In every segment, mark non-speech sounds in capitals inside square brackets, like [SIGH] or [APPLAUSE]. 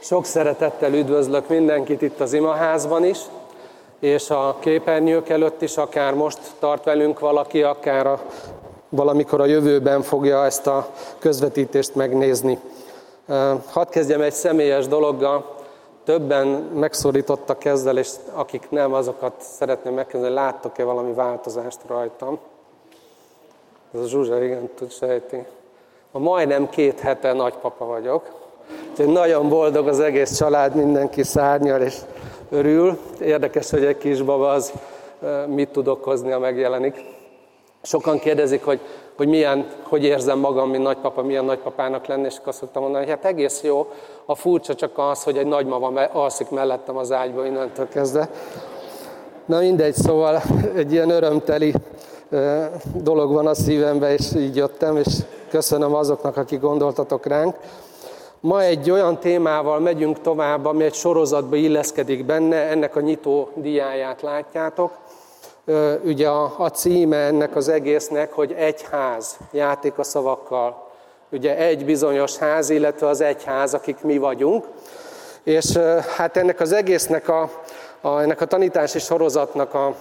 Sok szeretettel üdvözlök mindenkit itt az imaházban is, és a képernyők előtt is, akár most tart velünk valaki, akár a, valamikor a jövőben fogja ezt a közvetítést megnézni. Hadd kezdjem egy személyes dologgal. Többen megszorítottak ezzel, és akik nem, azokat szeretném megkérdezni, láttok-e valami változást rajtam? Ez a Zsuzsa, igen, tud sejti. Ma majdnem két hete nagypapa vagyok, Úgyhogy nagyon boldog az egész család, mindenki szárnyal és örül. Érdekes, hogy egy kisbaba az mit tud okozni, a megjelenik. Sokan kérdezik, hogy, hogy milyen, hogy érzem magam, mint nagypapa, milyen nagypapának lenni, és azt szoktam mondani, hogy hát egész jó, a furcsa csak az, hogy egy nagymama alszik mellettem az ágyba innentől kezdve. Na mindegy, szóval egy ilyen örömteli dolog van a szívemben, és így jöttem, és köszönöm azoknak, akik gondoltatok ránk. Ma egy olyan témával megyünk tovább, ami egy sorozatba illeszkedik benne, ennek a nyitó diáját látjátok. Ugye a, címe ennek az egésznek, hogy egy ház, játék a szavakkal. Ugye egy bizonyos ház, illetve az egy ház, akik mi vagyunk. És hát ennek az egésznek a, a, ennek a tanítási sorozatnak a,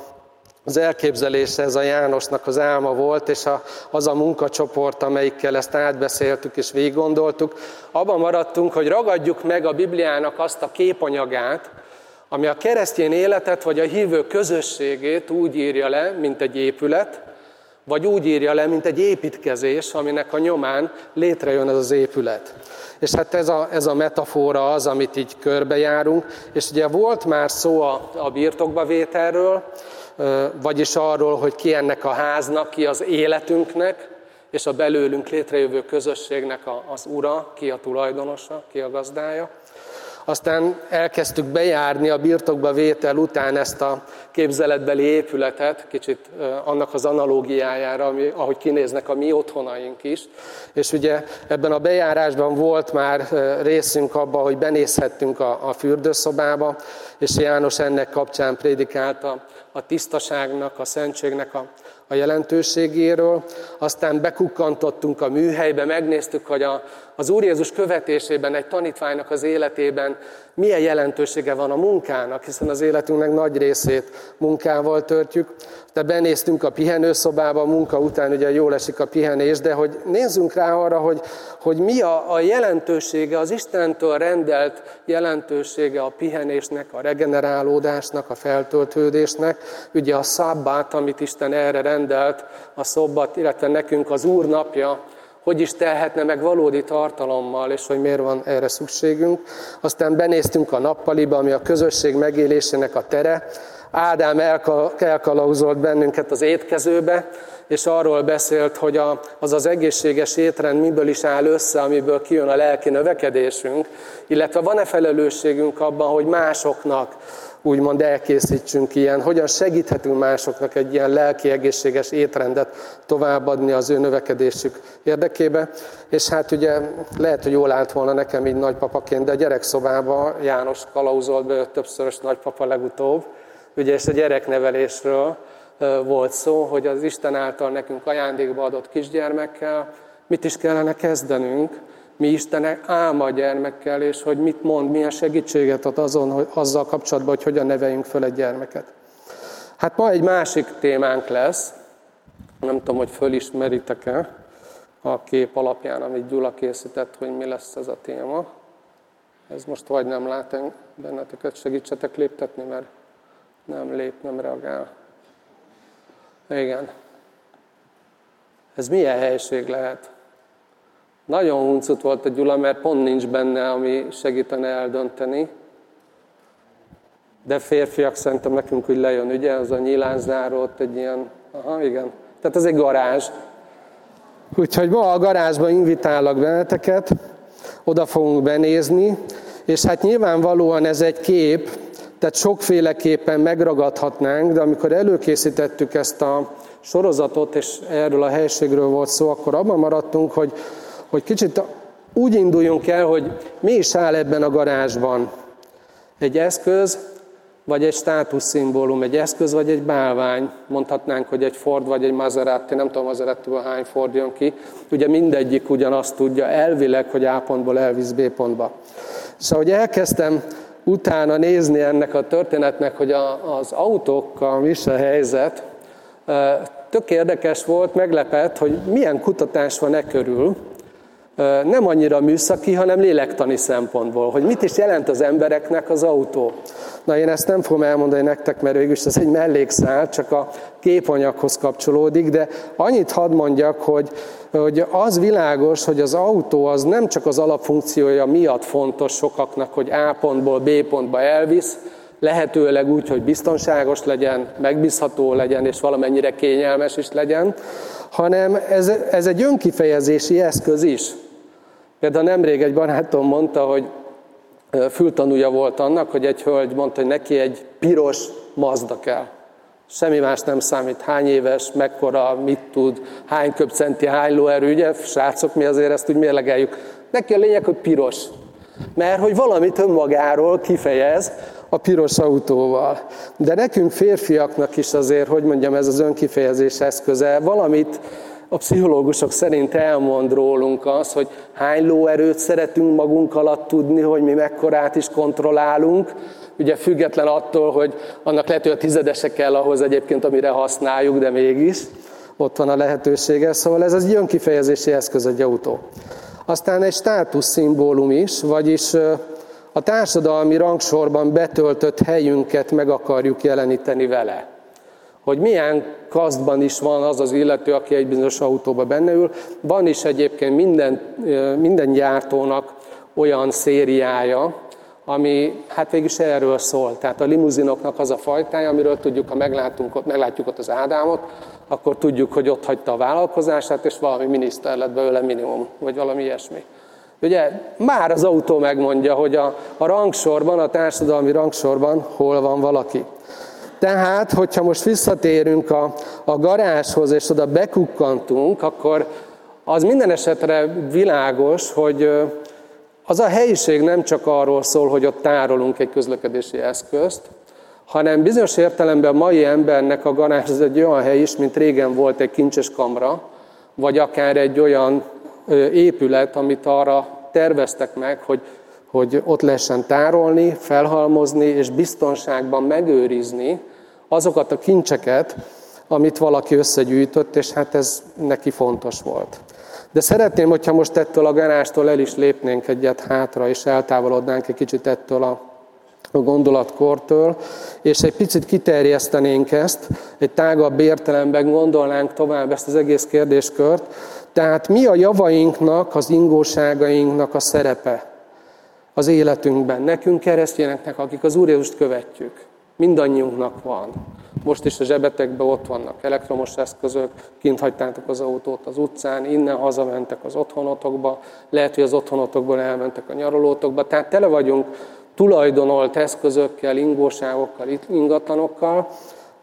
az elképzelése ez a Jánosnak az álma volt, és a, az a munkacsoport, amelyikkel ezt átbeszéltük és végiggondoltuk, abban maradtunk, hogy ragadjuk meg a Bibliának azt a képanyagát, ami a keresztény életet vagy a hívő közösségét úgy írja le, mint egy épület, vagy úgy írja le, mint egy építkezés, aminek a nyomán létrejön ez az épület. És hát ez a, ez a metafora az, amit így körbejárunk, és ugye volt már szó a, a birtokba vételről, vagyis arról, hogy ki ennek a háznak, ki az életünknek, és a belőlünk létrejövő közösségnek az ura, ki a tulajdonosa, ki a gazdája. Aztán elkezdtük bejárni a birtokba vétel után ezt a képzeletbeli épületet, kicsit annak az analógiájára, ami, ahogy kinéznek a mi otthonaink is. És ugye ebben a bejárásban volt már részünk abban, hogy benézhettünk a, a fürdőszobába, és János ennek kapcsán prédikálta a tisztaságnak, a szentségnek a, a jelentőségéről. Aztán bekukkantottunk a műhelybe, megnéztük, hogy a, az Úr Jézus követésében, egy tanítványnak az életében milyen jelentősége van a munkának, hiszen az életünknek nagy részét munkával törtjük. De benéztünk a pihenőszobába, a munka után ugye jól esik a pihenés, de hogy nézzünk rá arra, hogy, hogy mi a, a jelentősége, az Istentől rendelt jelentősége a pihenésnek, a regenerálódásnak, a feltöltődésnek. Ugye a szabbát, amit Isten erre rendelt, a szobbat, illetve nekünk az Úr napja, hogy is telhetne meg valódi tartalommal, és hogy miért van erre szükségünk. Aztán benéztünk a nappaliba, ami a közösség megélésének a tere. Ádám elkalauzolt bennünket az étkezőbe, és arról beszélt, hogy az az egészséges étrend miből is áll össze, amiből kijön a lelki növekedésünk, illetve van-e felelősségünk abban, hogy másoknak úgymond elkészítsünk ilyen, hogyan segíthetünk másoknak egy ilyen lelki egészséges étrendet továbbadni az ő növekedésük érdekébe. És hát ugye lehet, hogy jól állt volna nekem így nagypapaként, de a gyerekszobába János kalauzolt be többszörös nagypapa legutóbb, ugye és a gyereknevelésről volt szó, hogy az Isten által nekünk ajándékba adott kisgyermekkel mit is kellene kezdenünk, mi Isten álma gyermekkel, és hogy mit mond, milyen segítséget ad azon, hogy azzal kapcsolatban, hogy hogyan neveljünk föl egy gyermeket. Hát ma egy másik témánk lesz, nem tudom, hogy fölismeritek-e a kép alapján, amit Gyula készített, hogy mi lesz ez a téma. Ez most vagy nem lát benneteket, segítsetek léptetni, mert nem lép, nem reagál. Igen. Ez milyen helység lehet? Nagyon huncut volt a Gyula, mert pont nincs benne, ami segítene eldönteni. De férfiak szerintem nekünk úgy lejön, ugye? Az a nyilánzáró, ott egy ilyen... Aha, igen. Tehát ez egy garázs. Úgyhogy ma a garázsba invitálok benneteket, oda fogunk benézni, és hát nyilvánvalóan ez egy kép, tehát sokféleképpen megragadhatnánk, de amikor előkészítettük ezt a sorozatot, és erről a helységről volt szó, akkor abban maradtunk, hogy hogy kicsit úgy induljunk el, hogy mi is áll ebben a garázsban. Egy eszköz, vagy egy státuszszimbólum, egy eszköz, vagy egy bálvány. Mondhatnánk, hogy egy Ford, vagy egy Maserati, nem tudom maserati hány Ford jön ki. Ugye mindegyik ugyanazt tudja elvileg, hogy A pontból elvisz B pontba. És ahogy elkezdtem utána nézni ennek a történetnek, hogy a, az autókkal mi a helyzet, tök érdekes volt, meglepett, hogy milyen kutatás van e körül, nem annyira műszaki, hanem lélektani szempontból, hogy mit is jelent az embereknek az autó. Na én ezt nem fogom elmondani nektek, mert végülis ez egy mellékszál, csak a képanyaghoz kapcsolódik, de annyit hadd mondjak, hogy, hogy az világos, hogy az autó az nem csak az alapfunkciója miatt fontos sokaknak, hogy A pontból B pontba elvisz, lehetőleg úgy, hogy biztonságos legyen, megbízható legyen, és valamennyire kényelmes is legyen, hanem ez, ez egy önkifejezési eszköz is. Például nemrég egy barátom mondta, hogy fültanúja volt annak, hogy egy hölgy mondta, hogy neki egy piros Mazda kell. Semmi más nem számít, hány éves, mekkora, mit tud, hány köbcenti, hány lóerő, ugye, srácok, mi azért ezt úgy mérlegeljük. Neki a lényeg, hogy piros. Mert hogy valamit önmagáról kifejez a piros autóval. De nekünk férfiaknak is azért, hogy mondjam, ez az önkifejezés eszköze, valamit a pszichológusok szerint elmond rólunk az, hogy hány lóerőt szeretünk magunk alatt tudni, hogy mi mekkorát is kontrollálunk, ugye független attól, hogy annak lehet, hogy a tizedese kell ahhoz egyébként, amire használjuk, de mégis ott van a lehetősége. Szóval ez egy önkifejezési eszköz egy autó. Aztán egy státuszszimbólum is, vagyis a társadalmi rangsorban betöltött helyünket meg akarjuk jeleníteni vele hogy milyen kasztban is van az az illető, aki egy bizonyos autóba benne ül. Van is egyébként minden, minden gyártónak olyan szériája, ami hát végül is erről szól. Tehát a limuzinoknak az a fajtája, amiről tudjuk, ha meglátunk, meglátjuk ott az Ádámot, akkor tudjuk, hogy ott hagyta a vállalkozását, és valami miniszter lett belőle minimum, vagy valami ilyesmi. Ugye már az autó megmondja, hogy a, a rangsorban, a társadalmi rangsorban hol van valaki. Tehát, hogyha most visszatérünk a, a garázshoz, és oda bekukkantunk, akkor az minden esetre világos, hogy az a helyiség nem csak arról szól, hogy ott tárolunk egy közlekedési eszközt, hanem bizonyos értelemben a mai embernek a garázs az egy olyan hely is, mint régen volt egy kincses kamra, vagy akár egy olyan épület, amit arra terveztek meg, hogy, hogy ott lehessen tárolni, felhalmozni és biztonságban megőrizni azokat a kincseket, amit valaki összegyűjtött, és hát ez neki fontos volt. De szeretném, hogyha most ettől a garástól el is lépnénk egyet hátra, és eltávolodnánk egy kicsit ettől a a gondolatkortól, és egy picit kiterjesztenénk ezt, egy tágabb értelemben gondolnánk tovább ezt az egész kérdéskört. Tehát mi a javainknak, az ingóságainknak a szerepe az életünkben, nekünk keresztényeknek, akik az Úr Jézust követjük. Mindannyiunknak van. Most is a zsebetekben ott vannak elektromos eszközök, kint hagytátok az autót az utcán, innen hazamentek az otthonotokba, lehet, hogy az otthonotokból elmentek a nyaralótokba, tehát tele vagyunk tulajdonolt eszközökkel, ingóságokkal, ingatlanokkal.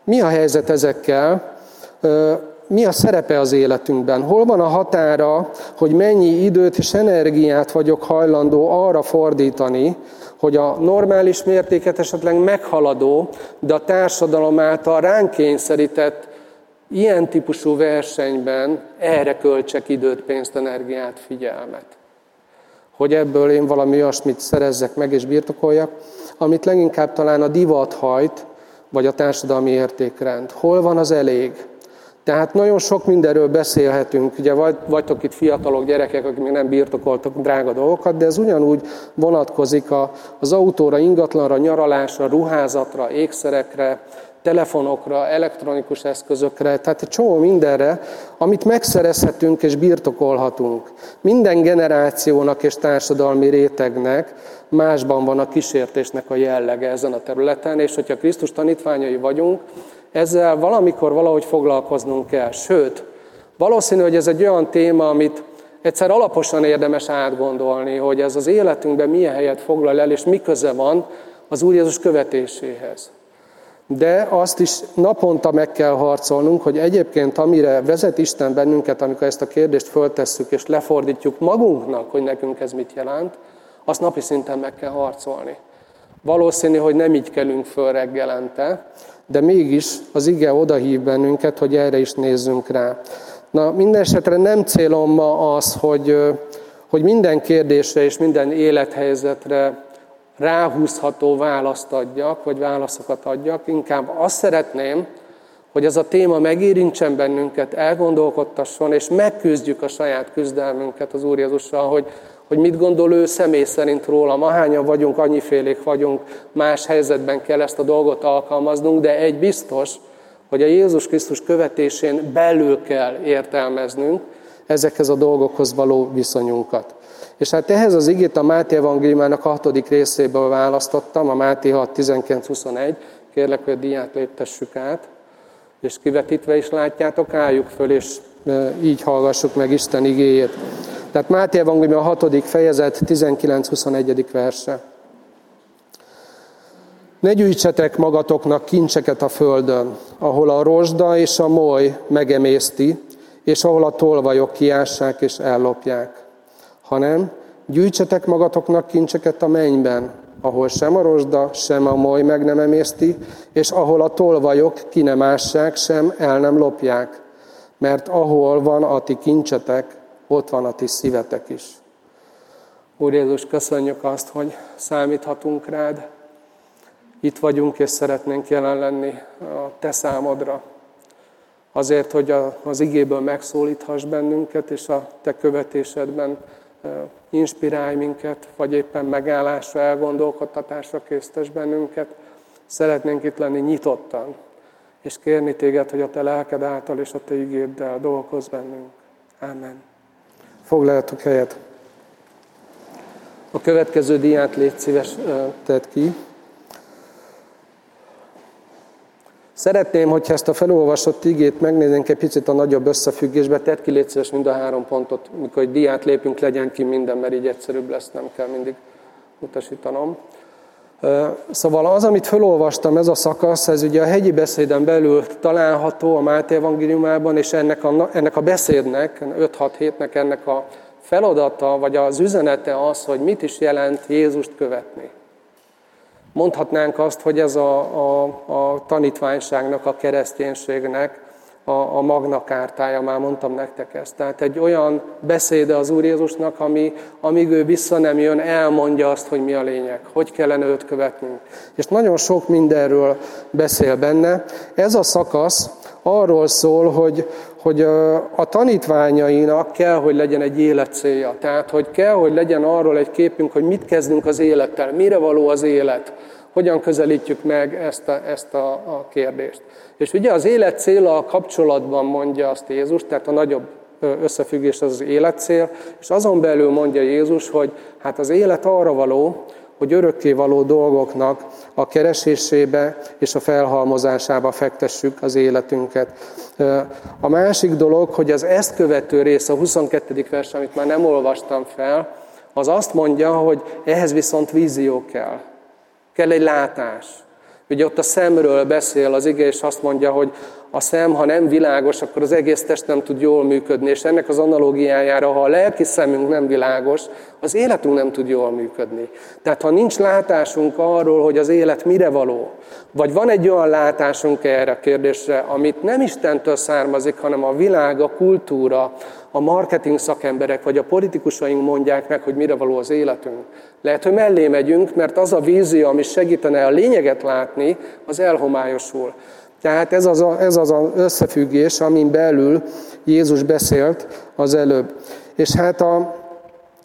Mi a helyzet ezekkel? Mi a szerepe az életünkben? Hol van a határa, hogy mennyi időt és energiát vagyok hajlandó arra fordítani, hogy a normális mértéket esetleg meghaladó, de a társadalom által ránk kényszerített ilyen típusú versenyben erre költsek időt, pénzt, energiát, figyelmet. Hogy ebből én valami olyasmit szerezzek meg és birtokoljak, amit leginkább talán a divat hajt, vagy a társadalmi értékrend. Hol van az elég? Tehát nagyon sok mindenről beszélhetünk, ugye vagytok itt fiatalok, gyerekek, akik még nem birtokoltak drága dolgokat, de ez ugyanúgy vonatkozik az autóra, ingatlanra, nyaralásra, ruházatra, ékszerekre, telefonokra, elektronikus eszközökre, tehát egy csomó mindenre, amit megszerezhetünk és birtokolhatunk. Minden generációnak és társadalmi rétegnek másban van a kísértésnek a jellege ezen a területen, és hogyha Krisztus tanítványai vagyunk, ezzel valamikor valahogy foglalkoznunk kell. Sőt, valószínű, hogy ez egy olyan téma, amit egyszer alaposan érdemes átgondolni, hogy ez az életünkben milyen helyet foglal el, és mi köze van az Úr Jézus követéséhez. De azt is naponta meg kell harcolnunk, hogy egyébként amire vezet Isten bennünket, amikor ezt a kérdést föltesszük és lefordítjuk magunknak, hogy nekünk ez mit jelent, azt napi szinten meg kell harcolni. Valószínű, hogy nem így kelünk föl reggelente, de mégis az ige odahív bennünket, hogy erre is nézzünk rá. Na, minden esetre nem célom ma az, hogy, hogy minden kérdésre és minden élethelyzetre ráhúzható választ adjak, vagy válaszokat adjak. Inkább azt szeretném, hogy ez a téma megérintsen bennünket, elgondolkodtasson, és megküzdjük a saját küzdelmünket az Úr Jézussal, hogy, hogy mit gondol ő személy szerint róla. Ahányan vagyunk, annyifélék vagyunk, más helyzetben kell ezt a dolgot alkalmaznunk, de egy biztos, hogy a Jézus Krisztus követésén belül kell értelmeznünk ezekhez a dolgokhoz való viszonyunkat. És hát ehhez az igét a Máté evangéliumának a hatodik részéből választottam, a Máté 6, 19-21. Kérlek, hogy a diát léptessük át, és kivetítve is látjátok, álljuk föl, és így hallgassuk meg Isten igéjét. Tehát Máté evangélium a hatodik fejezet, 19-21. verse. Ne gyűjtsetek magatoknak kincseket a földön, ahol a rozsda és a moly megemészti, és ahol a tolvajok kiássák és ellopják, hanem gyűjtsetek magatoknak kincseket a mennyben, ahol sem a rozsda, sem a moly meg nem emészti, és ahol a tolvajok ki nem ássák, sem el nem lopják. Mert ahol van a ti kincsetek, ott van a ti szívetek is. Úr Jézus, köszönjük azt, hogy számíthatunk rád. Itt vagyunk, és szeretnénk jelen lenni a te számodra. Azért, hogy az igéből megszólíthass bennünket, és a te követésedben inspirálj minket, vagy éppen megállásra, elgondolkodtatásra késztes bennünket. Szeretnénk itt lenni nyitottan, és kérni téged, hogy a te lelked által és a te igéddel dolgozz bennünk. Amen. Foglaljatok helyet. A következő diát légy szíves, tedd ki. Szeretném, hogyha ezt a felolvasott igét megnéznénk egy picit a nagyobb összefüggésbe, tedd ki légy szíves mind a három pontot, mikor egy diát lépünk, legyen ki minden, mert így egyszerűbb lesz, nem kell mindig utasítanom. Szóval az, amit felolvastam, ez a szakasz, ez ugye a hegyi beszéden belül található a Máté evangéliumában, és ennek a, ennek a beszédnek, 5-6 hétnek ennek a feladata, vagy az üzenete az, hogy mit is jelent Jézust követni. Mondhatnánk azt, hogy ez a, a, a tanítványságnak, a kereszténységnek a, a magna kártája, már mondtam nektek ezt. Tehát egy olyan beszéde az Úr Jézusnak, ami, amíg ő vissza nem jön, elmondja azt, hogy mi a lényeg, hogy kellene őt követnünk. És nagyon sok mindenről beszél benne. Ez a szakasz arról szól, hogy, hogy a tanítványainak kell, hogy legyen egy életcélja. Tehát, hogy kell, hogy legyen arról egy képünk, hogy mit kezdünk az élettel, mire való az élet, hogyan közelítjük meg ezt a, ezt a, a kérdést. És ugye az élet céla kapcsolatban mondja azt Jézus, tehát a nagyobb összefüggés az az életcél, és azon belül mondja Jézus, hogy hát az élet arra való, hogy örökké való dolgoknak a keresésébe és a felhalmozásába fektessük az életünket. A másik dolog, hogy az ezt követő rész, a 22. vers, amit már nem olvastam fel, az azt mondja, hogy ehhez viszont vízió kell. Kell egy látás. Ugye ott a szemről beszél az ige, és azt mondja, hogy a szem, ha nem világos, akkor az egész test nem tud jól működni. És ennek az analógiájára, ha a lelki szemünk nem világos, az életünk nem tud jól működni. Tehát ha nincs látásunk arról, hogy az élet mire való, vagy van egy olyan látásunk erre a kérdésre, amit nem Istentől származik, hanem a világ, a kultúra, a marketing szakemberek vagy a politikusaink mondják meg, hogy mire való az életünk. Lehet, hogy mellé megyünk, mert az a vízió, ami segítene a lényeget látni, az elhomályosul. Tehát ez az, a, ez az a összefüggés, amin belül Jézus beszélt az előbb. És hát a,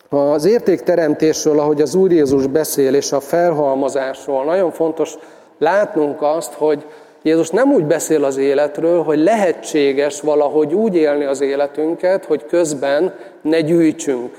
az értékteremtésről, ahogy az Úr Jézus beszél, és a felhalmozásról, nagyon fontos látnunk azt, hogy Jézus nem úgy beszél az életről, hogy lehetséges valahogy úgy élni az életünket, hogy közben ne gyűjtsünk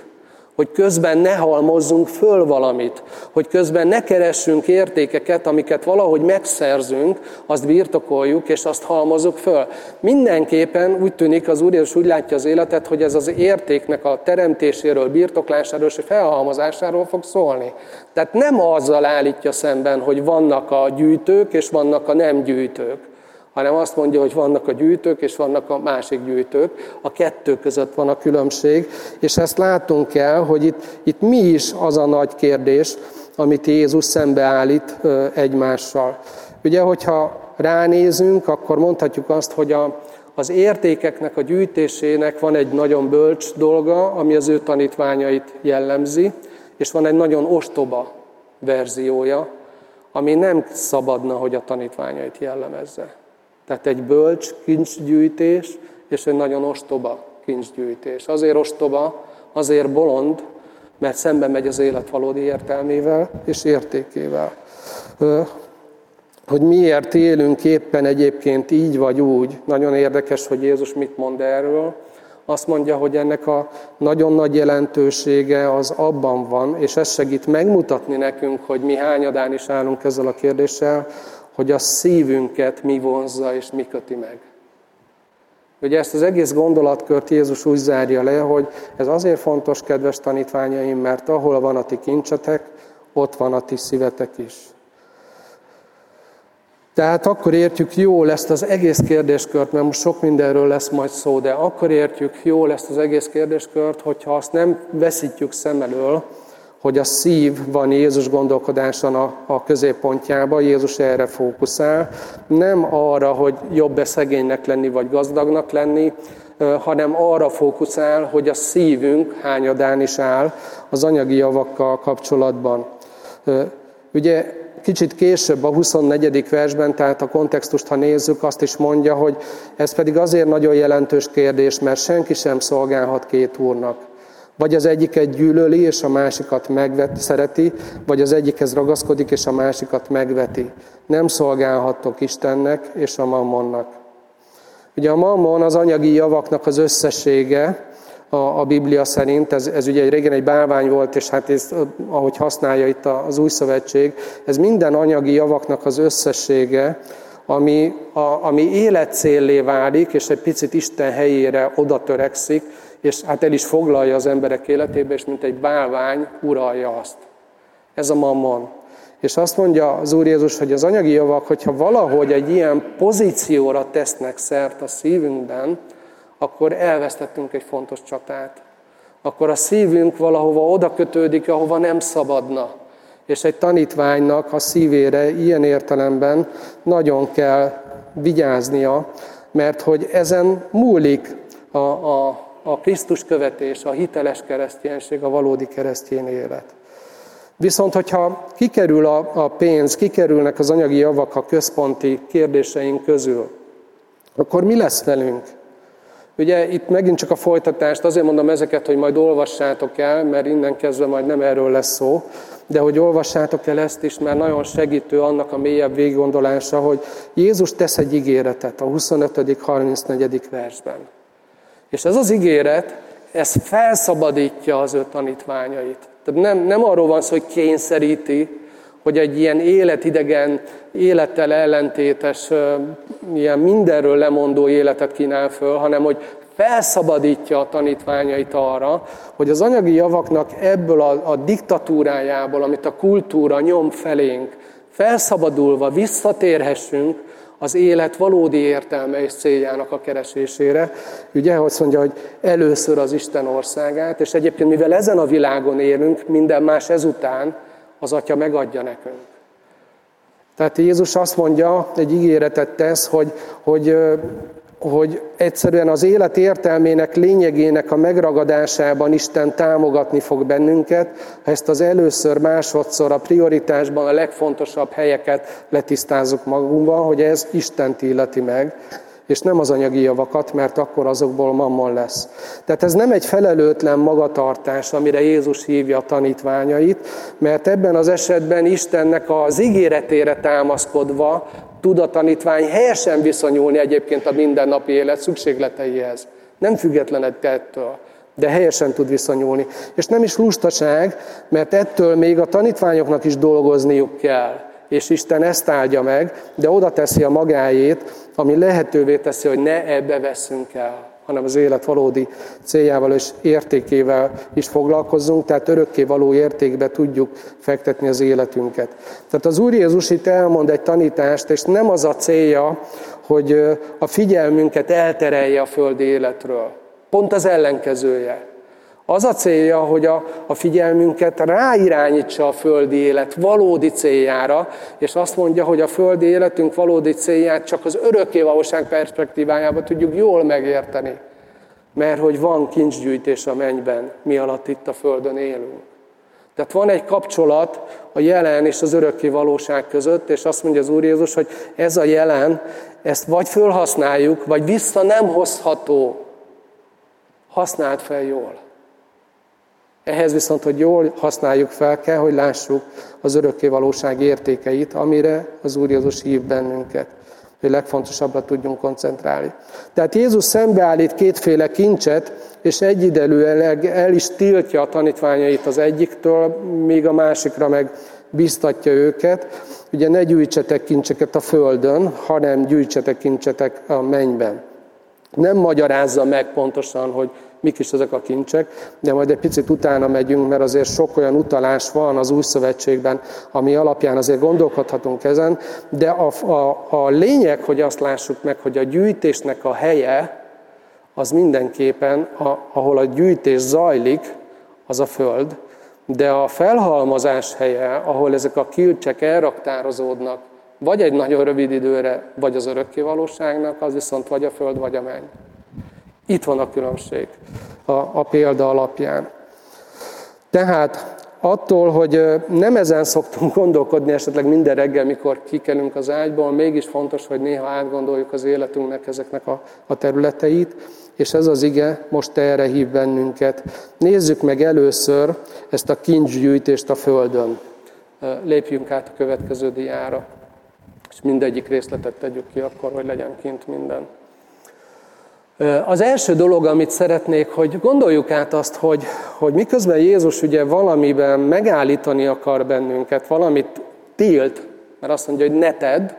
hogy közben ne halmozzunk föl valamit, hogy közben ne keressünk értékeket, amiket valahogy megszerzünk, azt birtokoljuk, és azt halmozzuk föl. Mindenképpen úgy tűnik, az Úr Jézus úgy látja az életet, hogy ez az értéknek a teremtéséről, birtoklásáról és felhalmozásáról fog szólni. Tehát nem azzal állítja szemben, hogy vannak a gyűjtők és vannak a nem gyűjtők hanem azt mondja, hogy vannak a gyűjtők, és vannak a másik gyűjtők. A kettő között van a különbség, és ezt látunk kell, hogy itt, itt mi is az a nagy kérdés, amit Jézus szembeállít egymással. Ugye, hogyha ránézünk, akkor mondhatjuk azt, hogy a, az értékeknek a gyűjtésének van egy nagyon bölcs dolga, ami az ő tanítványait jellemzi, és van egy nagyon ostoba verziója, ami nem szabadna, hogy a tanítványait jellemezze. Tehát egy bölcs kincsgyűjtés, és egy nagyon ostoba kincsgyűjtés. Azért ostoba, azért bolond, mert szembe megy az élet valódi értelmével és értékével. Hogy miért élünk éppen egyébként így vagy úgy, nagyon érdekes, hogy Jézus mit mond erről. Azt mondja, hogy ennek a nagyon nagy jelentősége az abban van, és ez segít megmutatni nekünk, hogy mi hányadán is állunk ezzel a kérdéssel, hogy a szívünket mi vonzza és mi köti meg. Ugye ezt az egész gondolatkört Jézus úgy zárja le, hogy ez azért fontos, kedves tanítványaim, mert ahol van a ti kincsetek, ott van a ti szívetek is. Tehát akkor értjük jól ezt az egész kérdéskört, mert most sok mindenről lesz majd szó, de akkor értjük jól ezt az egész kérdéskört, hogyha azt nem veszítjük szem elől, hogy a szív van Jézus gondolkodásan a, a középpontjában, Jézus erre fókuszál, nem arra, hogy jobb-e szegénynek lenni, vagy gazdagnak lenni, hanem arra fókuszál, hogy a szívünk hányadán is áll az anyagi javakkal kapcsolatban. Ugye kicsit később a 24. versben, tehát a kontextust, ha nézzük, azt is mondja, hogy ez pedig azért nagyon jelentős kérdés, mert senki sem szolgálhat két úrnak. Vagy az egyiket gyűlöli, és a másikat megvet, szereti, vagy az egyikhez ragaszkodik, és a másikat megveti. Nem szolgálhattok Istennek és a mammonnak. Ugye a mammon az anyagi javaknak az összessége, a, a Biblia szerint, ez, ez ugye régen egy bálvány volt, és hát ez, ahogy használja itt az új szövetség, ez minden anyagi javaknak az összessége, ami, a, ami életcéllé válik, és egy picit Isten helyére oda törekszik, és hát el is foglalja az emberek életébe, és mint egy bálvány uralja azt. Ez a mammon. És azt mondja az Úr Jézus, hogy az anyagi javak, hogyha valahogy egy ilyen pozícióra tesznek szert a szívünkben, akkor elvesztettünk egy fontos csatát. Akkor a szívünk valahova oda kötődik, ahova nem szabadna. És egy tanítványnak a szívére ilyen értelemben nagyon kell vigyáznia, mert hogy ezen múlik a, a, a Krisztus követés, a hiteles kereszténység, a valódi keresztény élet. Viszont, hogyha kikerül a, a pénz, kikerülnek az anyagi javak a központi kérdéseink közül, akkor mi lesz velünk? Ugye itt megint csak a folytatást, azért mondom ezeket, hogy majd olvassátok el, mert innen kezdve majd nem erről lesz szó, de hogy olvassátok el ezt is, mert nagyon segítő annak a mélyebb végiggondolása, hogy Jézus tesz egy ígéretet a 25.-34. versben. És ez az ígéret, ez felszabadítja az ő tanítványait. Tehát nem, nem arról van szó, hogy kényszeríti, hogy egy ilyen életidegen, élettel ellentétes, ilyen mindenről lemondó életet kínál föl, hanem hogy felszabadítja a tanítványait arra, hogy az anyagi javaknak ebből a, a diktatúrájából, amit a kultúra nyom felénk, felszabadulva visszatérhessünk az élet valódi értelme és céljának a keresésére. Ugye azt mondja, hogy először az Isten országát, és egyébként mivel ezen a világon élünk, minden más ezután, az Atya megadja nekünk. Tehát Jézus azt mondja, egy ígéretet tesz, hogy, hogy, hogy egyszerűen az élet értelmének, lényegének a megragadásában Isten támogatni fog bennünket, ha ezt az először, másodszor a prioritásban a legfontosabb helyeket letisztázunk magunkban, hogy ez Isten illeti meg és nem az anyagi javakat, mert akkor azokból mammon lesz. Tehát ez nem egy felelőtlen magatartás, amire Jézus hívja a tanítványait, mert ebben az esetben Istennek az ígéretére támaszkodva tud a tanítvány helyesen viszonyulni egyébként a mindennapi élet szükségleteihez. Nem függetlened ettől de helyesen tud viszonyulni. És nem is lustaság, mert ettől még a tanítványoknak is dolgozniuk kell. És Isten ezt áldja meg, de oda teszi a magáét, ami lehetővé teszi, hogy ne ebbe veszünk el, hanem az élet valódi céljával és értékével is foglalkozzunk, tehát örökké való értékbe tudjuk fektetni az életünket. Tehát az Úr Jézus itt elmond egy tanítást, és nem az a célja, hogy a figyelmünket elterelje a földi életről. Pont az ellenkezője. Az a célja, hogy a, a figyelmünket ráirányítsa a földi élet valódi céljára, és azt mondja, hogy a földi életünk valódi célját csak az örökkévalóság perspektívájában tudjuk jól megérteni. Mert hogy van kincsgyűjtés a mennyben, mi alatt itt a földön élünk. Tehát van egy kapcsolat a jelen és az örökké valóság között, és azt mondja az Úr Jézus, hogy ez a jelen, ezt vagy fölhasználjuk, vagy vissza nem hozható. Használd fel jól. Ehhez viszont, hogy jól használjuk fel, kell, hogy lássuk az örökké valóság értékeit, amire az Úr Jézus hív bennünket, hogy legfontosabbra tudjunk koncentrálni. Tehát Jézus szembeállít kétféle kincset, és egyidejűleg el is tiltja a tanítványait az egyiktől, míg a másikra meg biztatja őket. Ugye ne gyűjtsetek kincseket a földön, hanem gyűjtsetek kincsetek a mennyben. Nem magyarázza meg pontosan, hogy mik is ezek a kincsek, de majd egy picit utána megyünk, mert azért sok olyan utalás van az új szövetségben, ami alapján azért gondolkodhatunk ezen, de a, a, a lényeg, hogy azt lássuk meg, hogy a gyűjtésnek a helye, az mindenképpen, a, ahol a gyűjtés zajlik, az a föld, de a felhalmozás helye, ahol ezek a kilcsek elraktározódnak, vagy egy nagyon rövid időre, vagy az örökkévalóságnak, az viszont vagy a föld, vagy a menny. Itt van a különbség a, a példa alapján. Tehát attól, hogy nem ezen szoktunk [LAUGHS] gondolkodni esetleg minden reggel, mikor kikelünk az ágyból, mégis fontos, hogy néha átgondoljuk az életünknek ezeknek a, a területeit, és ez az ige most erre hív bennünket. Nézzük meg először ezt a kincsgyűjtést a Földön. Lépjünk át a következő diára, és mindegyik részletet tegyük ki akkor, hogy legyen kint minden. Az első dolog, amit szeretnék, hogy gondoljuk át azt, hogy, hogy miközben Jézus ugye valamiben megállítani akar bennünket, valamit tilt, mert azt mondja, hogy ne tedd,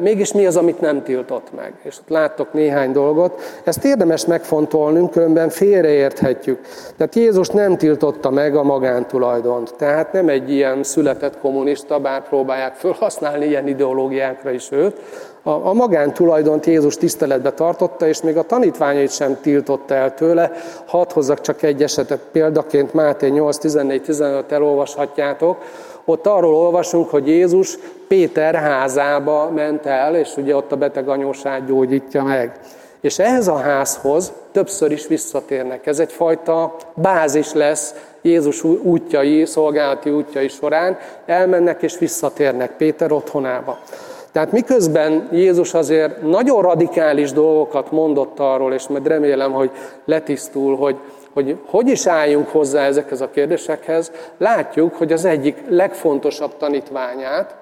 Mégis mi az, amit nem tiltott meg? És ott láttok néhány dolgot. Ezt érdemes megfontolnunk, különben félreérthetjük. Tehát Jézus nem tiltotta meg a magántulajdont. Tehát nem egy ilyen született kommunista, bár próbálják felhasználni ilyen ideológiákra is őt. A, a magántulajdont Jézus tiszteletbe tartotta, és még a tanítványait sem tiltotta el tőle. Hadd hozzak csak egy esetet példaként, Máté 8, 14, 15 elolvashatjátok, ott arról olvasunk, hogy Jézus Péter házába ment el, és ugye ott a beteg anyósát gyógyítja meg. És ehhez a házhoz többször is visszatérnek. Ez egyfajta bázis lesz Jézus útjai, szolgálati útjai során. Elmennek és visszatérnek Péter otthonába. Tehát miközben Jézus azért nagyon radikális dolgokat mondott arról, és majd remélem, hogy letisztul, hogy hogy hogy is álljunk hozzá ezekhez a kérdésekhez, látjuk, hogy az egyik legfontosabb tanítványát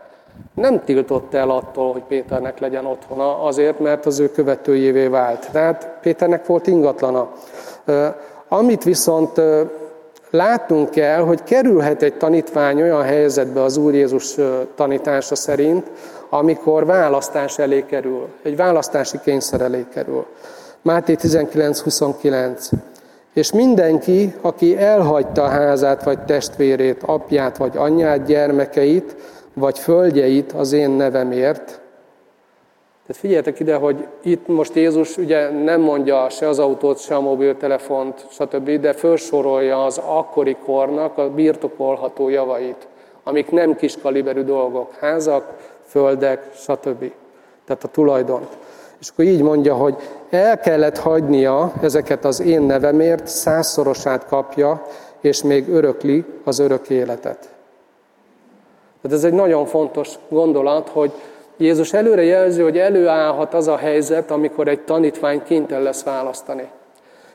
nem tiltott el attól, hogy Péternek legyen otthona, azért, mert az ő követőjévé vált. Tehát Péternek volt ingatlana. Amit viszont látnunk kell, hogy kerülhet egy tanítvány olyan helyzetbe az Úr Jézus tanítása szerint, amikor választás elé kerül, egy választási kényszer elé kerül. Máté 19.29. És mindenki, aki elhagyta házát, vagy testvérét, apját, vagy anyját, gyermekeit, vagy földjeit az én nevemért. Tehát figyeljetek ide, hogy itt most Jézus ugye nem mondja se az autót, se a mobiltelefont, stb., de felsorolja az akkori kornak a birtokolható javait, amik nem kiskaliberű dolgok, házak, földek, stb. Tehát a tulajdont. És akkor így mondja, hogy el kellett hagynia ezeket az én nevemért, százszorosát kapja, és még örökli az örök életet. Tehát ez egy nagyon fontos gondolat, hogy Jézus előre jelzi, hogy előállhat az a helyzet, amikor egy tanítvány kénytelen lesz választani.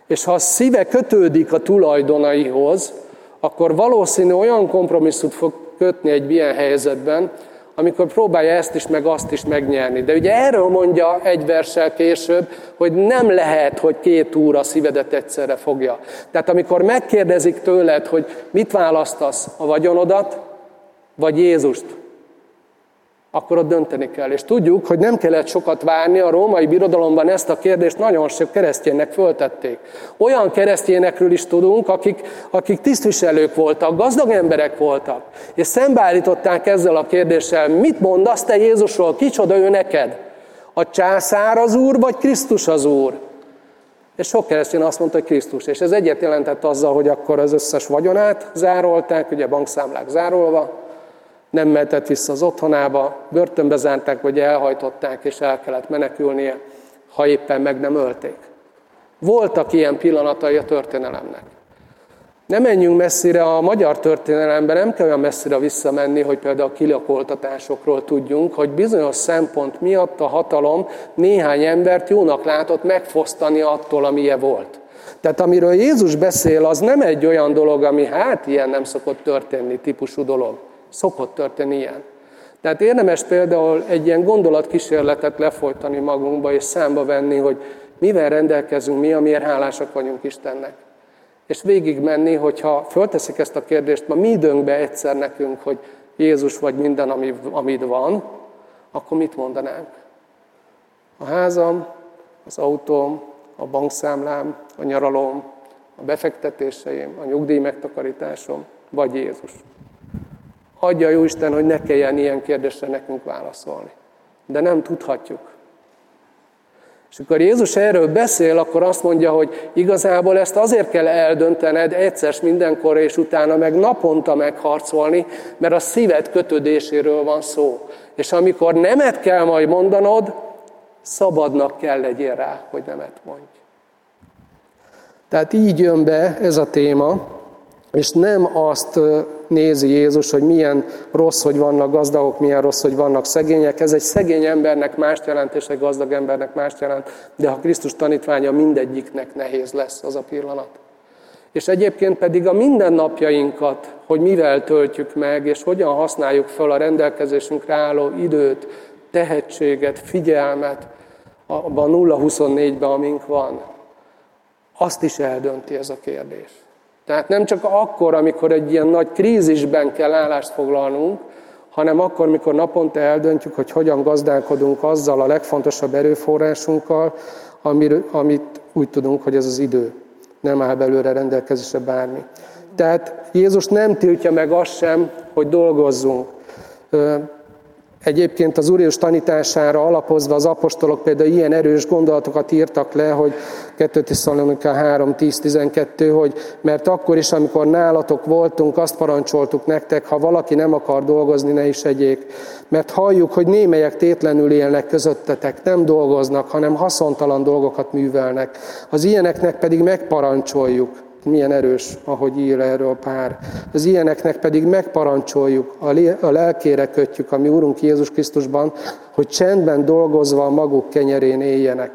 És ha a szíve kötődik a tulajdonaihoz, akkor valószínű olyan kompromisszut fog kötni egy ilyen helyzetben, amikor próbálja ezt is, meg azt is megnyerni. De ugye erről mondja egy versel később, hogy nem lehet, hogy két úr a szívedet egyszerre fogja. Tehát amikor megkérdezik tőled, hogy mit választasz, a vagyonodat, vagy Jézust, akkor ott dönteni kell. És tudjuk, hogy nem kellett sokat várni, a római birodalomban ezt a kérdést nagyon sok kereszténynek föltették. Olyan keresztényekről is tudunk, akik, akik tisztviselők voltak, gazdag emberek voltak, és szembeállították ezzel a kérdéssel, mit mondasz te Jézusról, kicsoda ő neked? A császár az Úr, vagy Krisztus az Úr? És sok keresztény azt mondta, hogy Krisztus. És ez egyet jelentett azzal, hogy akkor az összes vagyonát zárolták, ugye bankszámlák zárolva, nem mehetett vissza az otthonába, börtönbe zárták, vagy elhajtották, és el kellett menekülnie, ha éppen meg nem ölték. Voltak ilyen pillanatai a történelemnek. Nem menjünk messzire, a magyar történelemben nem kell olyan messzire visszamenni, hogy például a kilakoltatásokról tudjunk, hogy bizonyos szempont miatt a hatalom néhány embert jónak látott megfosztani attól, amilyen volt. Tehát amiről Jézus beszél, az nem egy olyan dolog, ami hát ilyen nem szokott történni, típusú dolog. Szokott történni ilyen. Tehát érdemes például egy ilyen gondolatkísérletet lefolytani magunkba, és számba venni, hogy mivel rendelkezünk mi, amiért hálásak vagyunk Istennek és végigmenni, hogyha fölteszik ezt a kérdést, ma mi időnkbe egyszer nekünk, hogy Jézus vagy minden, ami, amit van, akkor mit mondanánk? A házam, az autóm, a bankszámlám, a nyaralom, a befektetéseim, a nyugdíj megtakarításom, vagy Jézus. Adja jó Isten, hogy ne kelljen ilyen kérdésre nekünk válaszolni. De nem tudhatjuk. És amikor Jézus erről beszél, akkor azt mondja, hogy igazából ezt azért kell eldöntened egyszer mindenkor, és utána meg naponta megharcolni, mert a szíved kötődéséről van szó. És amikor nemet kell majd mondanod, szabadnak kell legyél rá, hogy nemet mondj. Tehát így jön be ez a téma, és nem azt nézi Jézus, hogy milyen rossz, hogy vannak gazdagok, milyen rossz, hogy vannak szegények. Ez egy szegény embernek mást jelent, és egy gazdag embernek mást jelent, de ha Krisztus tanítványa mindegyiknek nehéz lesz az a pillanat. És egyébként pedig a mindennapjainkat, hogy mivel töltjük meg, és hogyan használjuk fel a rendelkezésünkre álló időt, tehetséget, figyelmet, abban a 0-24-ben, amink van, azt is eldönti ez a kérdés. Tehát nem csak akkor, amikor egy ilyen nagy krízisben kell állást foglalnunk, hanem akkor, mikor naponta eldöntjük, hogy hogyan gazdálkodunk azzal a legfontosabb erőforrásunkkal, amit úgy tudunk, hogy ez az idő. Nem áll belőle rendelkezésre bármi. Tehát Jézus nem tiltja meg azt sem, hogy dolgozzunk. Egyébként az Úr tanítására alapozva az apostolok például ilyen erős gondolatokat írtak le, hogy 2 Tesszalonika 3, 10, 12, hogy mert akkor is, amikor nálatok voltunk, azt parancsoltuk nektek, ha valaki nem akar dolgozni, ne is egyék. Mert halljuk, hogy némelyek tétlenül élnek közöttetek, nem dolgoznak, hanem haszontalan dolgokat művelnek. Az ilyeneknek pedig megparancsoljuk, milyen erős, ahogy ír erről pár. Az ilyeneknek pedig megparancsoljuk, a lelkére kötjük, ami Úrunk Jézus Krisztusban, hogy csendben dolgozva a maguk kenyerén éljenek.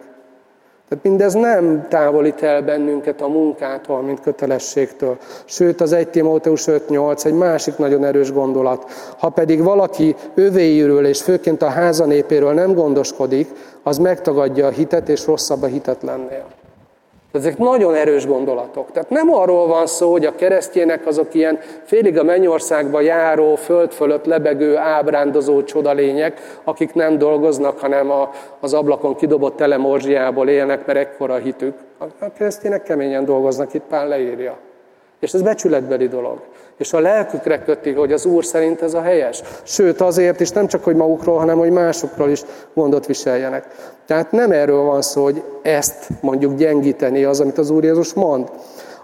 Tehát mindez nem távolít el bennünket a munkától, mint kötelességtől. Sőt, az 1 Timóteus 5.8 egy másik nagyon erős gondolat. Ha pedig valaki övéiről és főként a házanépéről nem gondoskodik, az megtagadja a hitet, és rosszabb a hitetlennél. Ezek nagyon erős gondolatok. Tehát nem arról van szó, hogy a keresztjének azok ilyen félig a mennyországba járó, föld fölött lebegő, ábrándozó csodalények, akik nem dolgoznak, hanem a, az ablakon kidobott telemorzsiából élnek, mert ekkora hitük. A keresztjének keményen dolgoznak, itt Pál leírja. És ez becsületbeli dolog. És a lelkükre köti, hogy az Úr szerint ez a helyes. Sőt, azért is nem csak, hogy magukról, hanem hogy másokról is gondot viseljenek. Tehát nem erről van szó, hogy ezt mondjuk gyengíteni az, amit az Úr Jézus mond.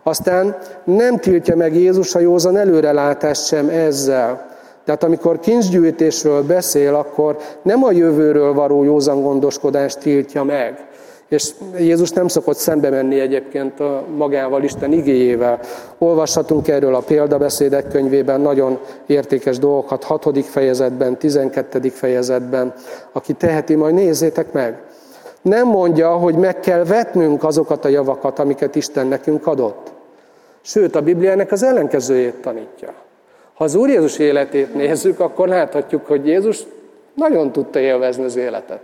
Aztán nem tiltja meg Jézus a józan előrelátást sem ezzel. Tehát amikor kincsgyűjtésről beszél, akkor nem a jövőről való józan gondoskodást tiltja meg, és Jézus nem szokott szembe menni egyébként a magával, Isten igéjével. Olvashatunk erről a példabeszédek könyvében nagyon értékes dolgokat, 6. fejezetben, 12. fejezetben. Aki teheti, majd nézzétek meg. Nem mondja, hogy meg kell vetnünk azokat a javakat, amiket Isten nekünk adott. Sőt, a Biblia ennek az ellenkezőjét tanítja. Ha az Úr Jézus életét nézzük, akkor láthatjuk, hogy Jézus nagyon tudta élvezni az életet.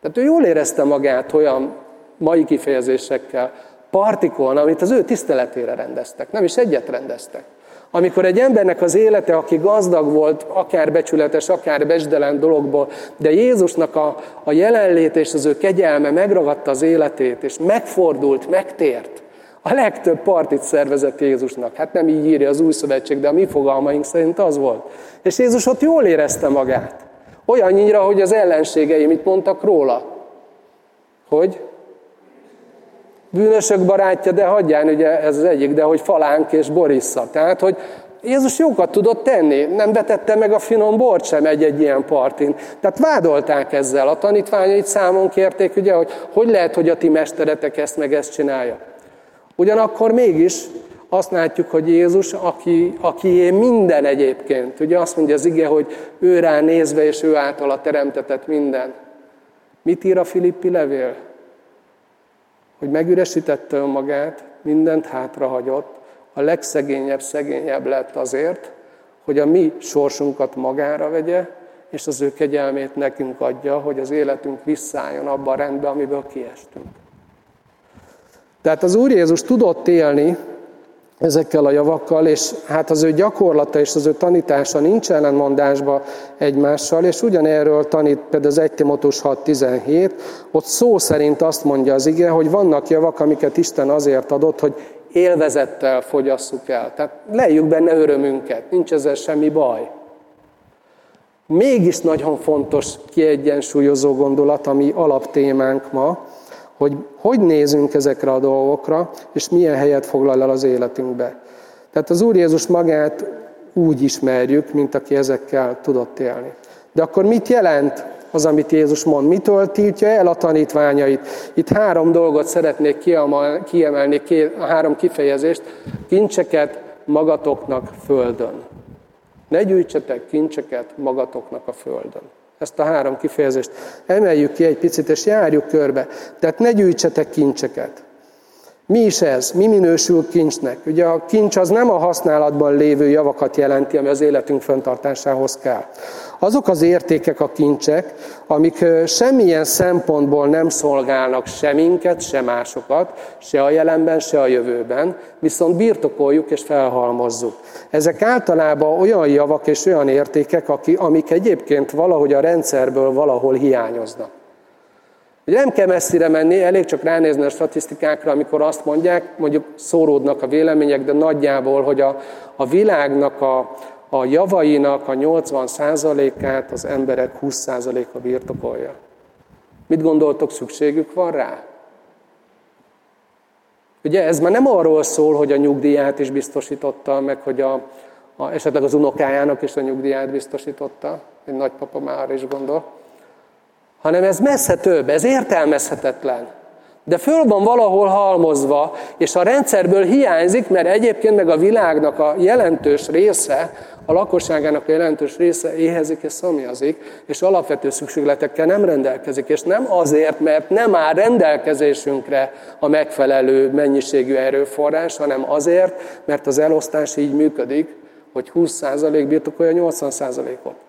Tehát ő jól érezte magát olyan mai kifejezésekkel, partikon, amit az ő tiszteletére rendeztek. Nem is egyet rendeztek. Amikor egy embernek az élete, aki gazdag volt, akár becsületes, akár besdelen dologból, de Jézusnak a, a jelenlét és az ő kegyelme megragadta az életét, és megfordult, megtért. A legtöbb partit szervezett Jézusnak. Hát nem így írja az új szövetség, de a mi fogalmaink szerint az volt. És Jézus ott jól érezte magát. Olyannyira, hogy az ellenségei mit mondtak róla? Hogy bűnösök barátja, de hagyján, ugye ez az egyik, de hogy falánk és borissza. Tehát, hogy Jézus jókat tudott tenni, nem vetette meg a finom bort sem egy-egy ilyen partin. Tehát vádolták ezzel, a tanítványait számon kérték, ugye, hogy hogy lehet, hogy a ti mesteretek ezt meg ezt csinálja. Ugyanakkor mégis azt látjuk, hogy Jézus, aki, aki minden egyébként, ugye azt mondja az ige, hogy ő rá nézve, és ő által teremtetett minden. Mit ír a Filippi levél? Hogy megüresítette önmagát, mindent hátrahagyott, a legszegényebb szegényebb lett azért, hogy a mi sorsunkat magára vegye, és az ő kegyelmét nekünk adja, hogy az életünk visszálljon abba a rendbe, amiből kiestünk. Tehát az Úr Jézus tudott élni ezekkel a javakkal, és hát az ő gyakorlata és az ő tanítása nincs ellenmondásba egymással, és ugyanerről tanít például az 1 Timotus 6.17, ott szó szerint azt mondja az ige, hogy vannak javak, amiket Isten azért adott, hogy élvezettel fogyasszuk el. Tehát lejjük benne örömünket, nincs ezzel semmi baj. Mégis nagyon fontos kiegyensúlyozó gondolat, ami alaptémánk ma, hogy hogy nézünk ezekre a dolgokra, és milyen helyet foglal el az életünkbe. Tehát az Úr Jézus magát úgy ismerjük, mint aki ezekkel tudott élni. De akkor mit jelent az, amit Jézus mond? Mitől tiltja el a tanítványait? Itt három dolgot szeretnék kiemelni, a három kifejezést. Kincseket magatoknak földön. Ne gyűjtsetek kincseket magatoknak a földön. Ezt a három kifejezést emeljük ki egy picit, és járjuk körbe. Tehát ne gyűjtsetek kincseket. Mi is ez? Mi minősül kincsnek? Ugye a kincs az nem a használatban lévő javakat jelenti, ami az életünk fenntartásához kell. Azok az értékek a kincsek, amik semmilyen szempontból nem szolgálnak se minket, se másokat, se a jelenben, se a jövőben, viszont birtokoljuk és felhalmozzuk. Ezek általában olyan javak és olyan értékek, amik egyébként valahogy a rendszerből valahol hiányoznak. Ugye nem kell messzire menni, elég csak ránézni a statisztikákra, amikor azt mondják, mondjuk szóródnak a vélemények, de nagyjából, hogy a, a világnak a, a javainak a 80%-át az emberek 20%-a birtokolja. Mit gondoltok, szükségük van rá? Ugye ez már nem arról szól, hogy a nyugdíját is biztosította, meg hogy a, a, esetleg az unokájának is a nyugdíját biztosította, egy nagypapa már is gondol, hanem ez messze több, ez értelmezhetetlen. De föl van valahol halmozva, és a rendszerből hiányzik, mert egyébként meg a világnak a jelentős része, a lakosságának a jelentős része éhezik és szomjazik, és alapvető szükségletekkel nem rendelkezik. És nem azért, mert nem áll rendelkezésünkre a megfelelő mennyiségű erőforrás, hanem azért, mert az elosztás így működik, hogy 20% birtokolja 80%-ot.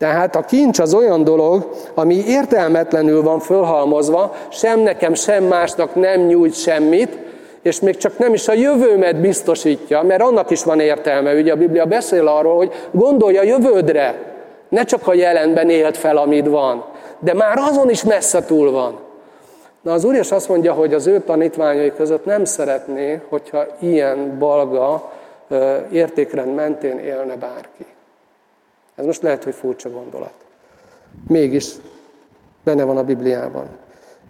Tehát a kincs az olyan dolog, ami értelmetlenül van fölhalmozva, sem nekem, sem másnak nem nyújt semmit, és még csak nem is a jövőmet biztosítja, mert annak is van értelme. Ugye a Biblia beszél arról, hogy gondolj a jövődre, ne csak a jelenben élt fel, amit van, de már azon is messze túl van. Na az Úr is azt mondja, hogy az ő tanítványai között nem szeretné, hogyha ilyen balga értékrend mentén élne bárki. Ez most lehet, hogy furcsa gondolat. Mégis benne van a Bibliában.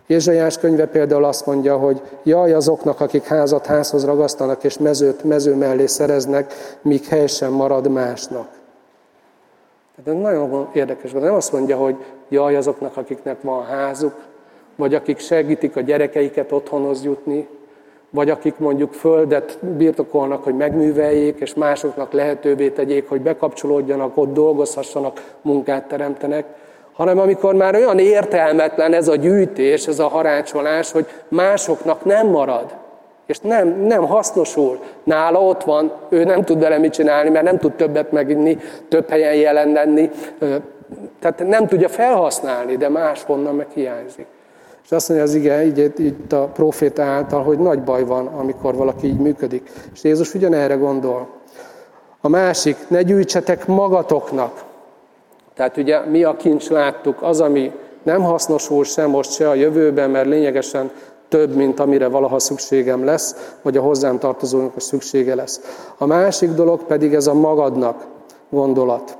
Ézsaiás könyve például azt mondja, hogy jaj azoknak, akik házat házhoz ragasztanak, és mezőt mező mellé szereznek, míg hely sem marad másnak. De nagyon érdekes, nem azt mondja, hogy jaj azoknak, akiknek van házuk, vagy akik segítik a gyerekeiket otthonhoz jutni, vagy akik mondjuk földet birtokolnak, hogy megműveljék, és másoknak lehetővé tegyék, hogy bekapcsolódjanak, ott dolgozhassanak, munkát teremtenek, hanem amikor már olyan értelmetlen ez a gyűjtés, ez a harácsolás, hogy másoknak nem marad, és nem, nem hasznosul. Nála ott van, ő nem tud vele mit csinálni, mert nem tud többet meginni, több helyen jelen lenni, tehát nem tudja felhasználni, de máshonnan meg hiányzik. És azt mondja az ige, így, így a proféta által, hogy nagy baj van, amikor valaki így működik. És Jézus ugyanerre gondol. A másik, ne gyűjtsetek magatoknak. Tehát ugye mi a kincs láttuk, az, ami nem hasznosul sem most, se a jövőben, mert lényegesen több, mint amire valaha szükségem lesz, vagy a hozzám tartozónak a szüksége lesz. A másik dolog pedig ez a magadnak gondolat.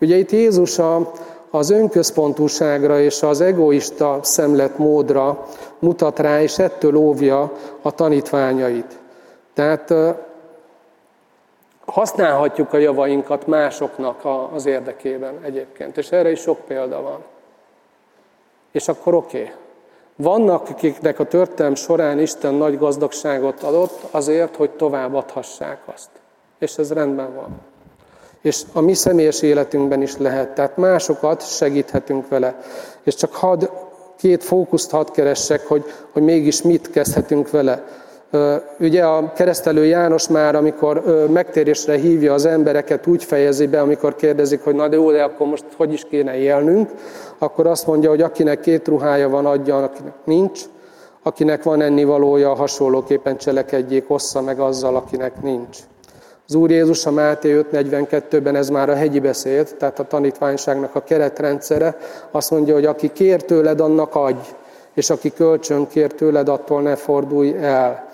Ugye itt Jézus a, az önközpontúságra és az egoista szemletmódra mutat rá, és ettől óvja a tanítványait. Tehát használhatjuk a javainkat másoknak az érdekében egyébként, és erre is sok példa van. És akkor oké. Okay. Vannak, akiknek a történelm során Isten nagy gazdagságot adott azért, hogy tovább adhassák azt. És ez rendben van. És a mi személyes életünkben is lehet. Tehát másokat segíthetünk vele. És csak had, két fókuszt hadd keressek, hogy, hogy mégis mit kezdhetünk vele. Ugye a keresztelő János már, amikor megtérésre hívja az embereket, úgy fejezi be, amikor kérdezik, hogy na de jó, de akkor most hogy is kéne élnünk, akkor azt mondja, hogy akinek két ruhája van, adja, akinek nincs, akinek van ennivalója, hasonlóképpen cselekedjék, ossza meg azzal, akinek nincs. Az Úr Jézus a Máté 5.42-ben ez már a hegyi beszéd, tehát a tanítványságnak a keretrendszere, azt mondja, hogy aki kér tőled, annak adj, és aki kölcsön kér tőled, attól ne fordulj el.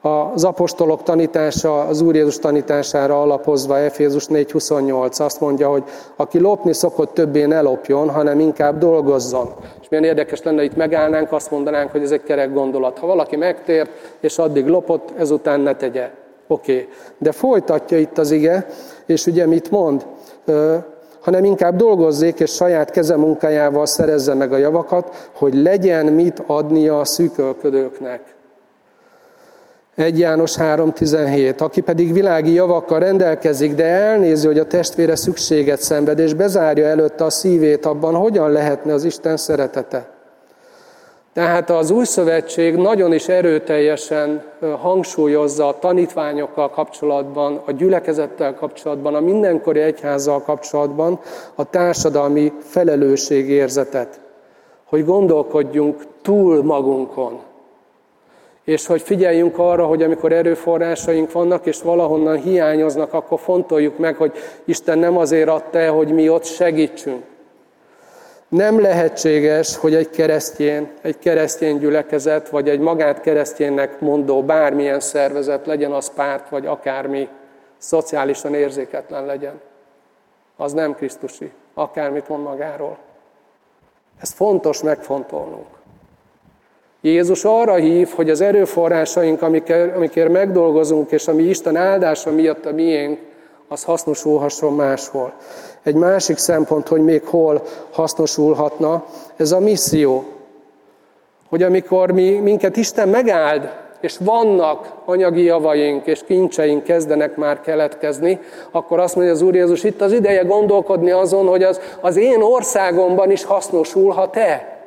Az apostolok tanítása, az Úr Jézus tanítására alapozva Efézus 4.28 azt mondja, hogy aki lopni szokott, többé ne lopjon, hanem inkább dolgozzon. És milyen érdekes lenne, itt megállnánk, azt mondanánk, hogy ez egy kerek gondolat. Ha valaki megtért, és addig lopott, ezután ne tegye. Oké. Okay. De folytatja itt az ige, és ugye mit mond? hanem inkább dolgozzék, és saját keze munkájával szerezze meg a javakat, hogy legyen mit adnia a szűkölködőknek. 1 János 3.17. Aki pedig világi javakkal rendelkezik, de elnézi, hogy a testvére szükséget szenved, és bezárja előtte a szívét, abban hogyan lehetne az Isten szeretete? Tehát az új szövetség nagyon is erőteljesen hangsúlyozza a tanítványokkal kapcsolatban, a gyülekezettel kapcsolatban, a mindenkori egyházzal kapcsolatban a társadalmi felelősségérzetet. Hogy gondolkodjunk túl magunkon, és hogy figyeljünk arra, hogy amikor erőforrásaink vannak, és valahonnan hiányoznak, akkor fontoljuk meg, hogy Isten nem azért adta hogy mi ott segítsünk. Nem lehetséges, hogy egy keresztjén, egy keresztény gyülekezet, vagy egy magát keresztjénnek mondó bármilyen szervezet, legyen az párt, vagy akármi, szociálisan érzéketlen legyen. Az nem Krisztusi, akármit mond magáról. Ez fontos megfontolnunk. Jézus arra hív, hogy az erőforrásaink, amikért, amikért megdolgozunk, és ami Isten áldása miatt a miénk, az hasznosulhasson máshol. Egy másik szempont, hogy még hol hasznosulhatna, ez a misszió. Hogy amikor mi, minket Isten megáld, és vannak anyagi javaink és kincseink kezdenek már keletkezni, akkor azt mondja az Úr Jézus, itt az ideje gondolkodni azon, hogy az, az én országomban is hasznosulhat-e.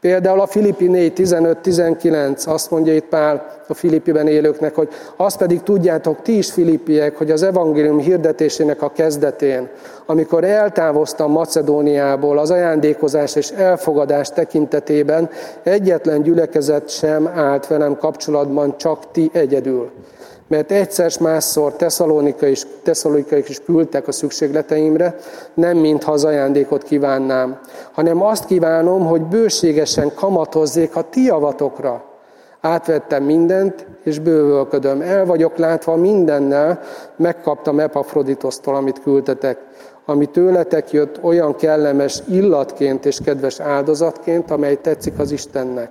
Például a Filippi 4, 15-19 azt mondja itt Pál a Filippiben élőknek, hogy azt pedig tudjátok ti is Filippiek, hogy az evangélium hirdetésének a kezdetén, amikor eltávoztam Macedóniából az ajándékozás és elfogadás tekintetében, egyetlen gyülekezet sem állt velem kapcsolatban, csak ti egyedül mert egyszer másszor Tesszalonika is, Tesszalonikai is küldtek a szükségleteimre, nem mintha az ajándékot kívánnám, hanem azt kívánom, hogy bőségesen kamatozzék a ti javatokra. Átvettem mindent, és bővölködöm. El vagyok látva mindennel, megkaptam Epafroditosztól, amit küldtetek, ami tőletek jött olyan kellemes illatként és kedves áldozatként, amely tetszik az Istennek.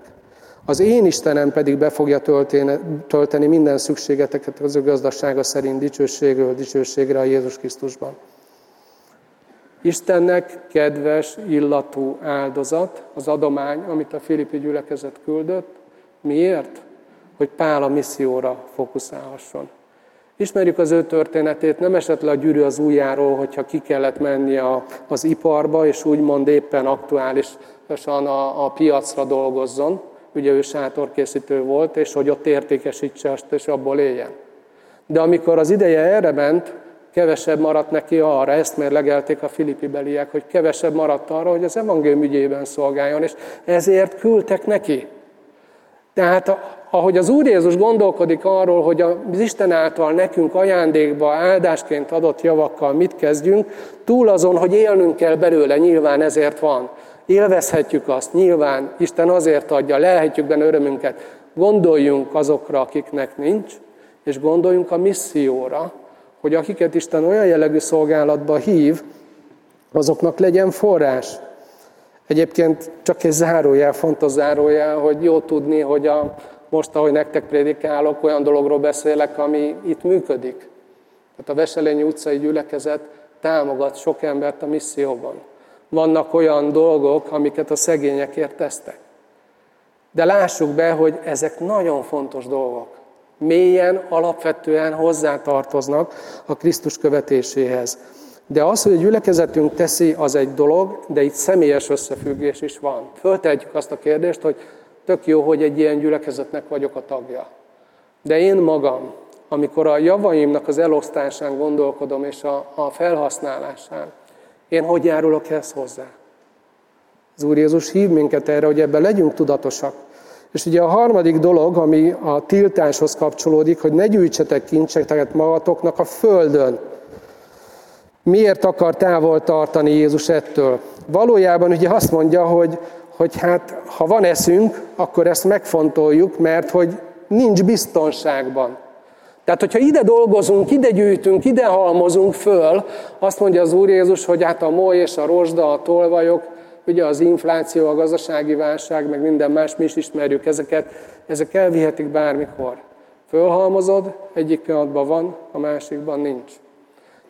Az én Istenem pedig be fogja tölteni, tölteni minden szükségeteket az ő gazdasága szerint dicsőségről dicsőségre a Jézus Krisztusban. Istennek kedves, illatú áldozat, az adomány, amit a Filippi gyülekezet küldött. Miért? Hogy Pál a misszióra fókuszálhasson. Ismerjük az ő történetét, nem esett le a gyűrű az ujjáról, hogyha ki kellett menni a, az iparba, és úgymond éppen aktuálisan a, a piacra dolgozzon, ugye ő sátorkészítő volt, és hogy ott értékesítse azt, és abból éljen. De amikor az ideje erre ment, kevesebb maradt neki arra, ezt mérlegelték a filippi beliek, hogy kevesebb maradt arra, hogy az evangélium ügyében szolgáljon, és ezért küldtek neki. Tehát ahogy az Úr Jézus gondolkodik arról, hogy az Isten által nekünk ajándékba, áldásként adott javakkal mit kezdjünk, túl azon, hogy élnünk kell belőle, nyilván ezért van. Élvezhetjük azt, nyilván Isten azért adja, lelhetjük benne örömünket. Gondoljunk azokra, akiknek nincs, és gondoljunk a misszióra, hogy akiket Isten olyan jellegű szolgálatba hív, azoknak legyen forrás. Egyébként csak egy zárójel, fontos zárójel, hogy jó tudni, hogy a, most, ahogy nektek prédikálok, olyan dologról beszélek, ami itt működik. Tehát a Veselényi utcai gyülekezet támogat sok embert a misszióban. Vannak olyan dolgok, amiket a szegényekért tesztek. De lássuk be, hogy ezek nagyon fontos dolgok. Mélyen, alapvetően hozzátartoznak a Krisztus követéséhez. De az, hogy a gyülekezetünk teszi, az egy dolog, de itt személyes összefüggés is van. Föltehetjük azt a kérdést, hogy tök jó, hogy egy ilyen gyülekezetnek vagyok a tagja. De én magam, amikor a javaimnak az elosztásán gondolkodom, és a, a felhasználásán, én hogy járulok ezt hozzá? Az Úr Jézus hív minket erre, hogy ebben legyünk tudatosak. És ugye a harmadik dolog, ami a tiltáshoz kapcsolódik, hogy ne gyűjtsetek kincseket magatoknak a földön. Miért akar távol tartani Jézus ettől? Valójában ugye azt mondja, hogy, hogy hát ha van eszünk, akkor ezt megfontoljuk, mert hogy nincs biztonságban. Tehát, hogyha ide dolgozunk, ide gyűjtünk, ide halmozunk föl, azt mondja az Úr Jézus, hogy hát a moly és a rozsda, a tolvajok, ugye az infláció, a gazdasági válság, meg minden más, mi is ismerjük ezeket, ezek elvihetik bármikor. Fölhalmozod, egyik pillanatban van, a másikban nincs.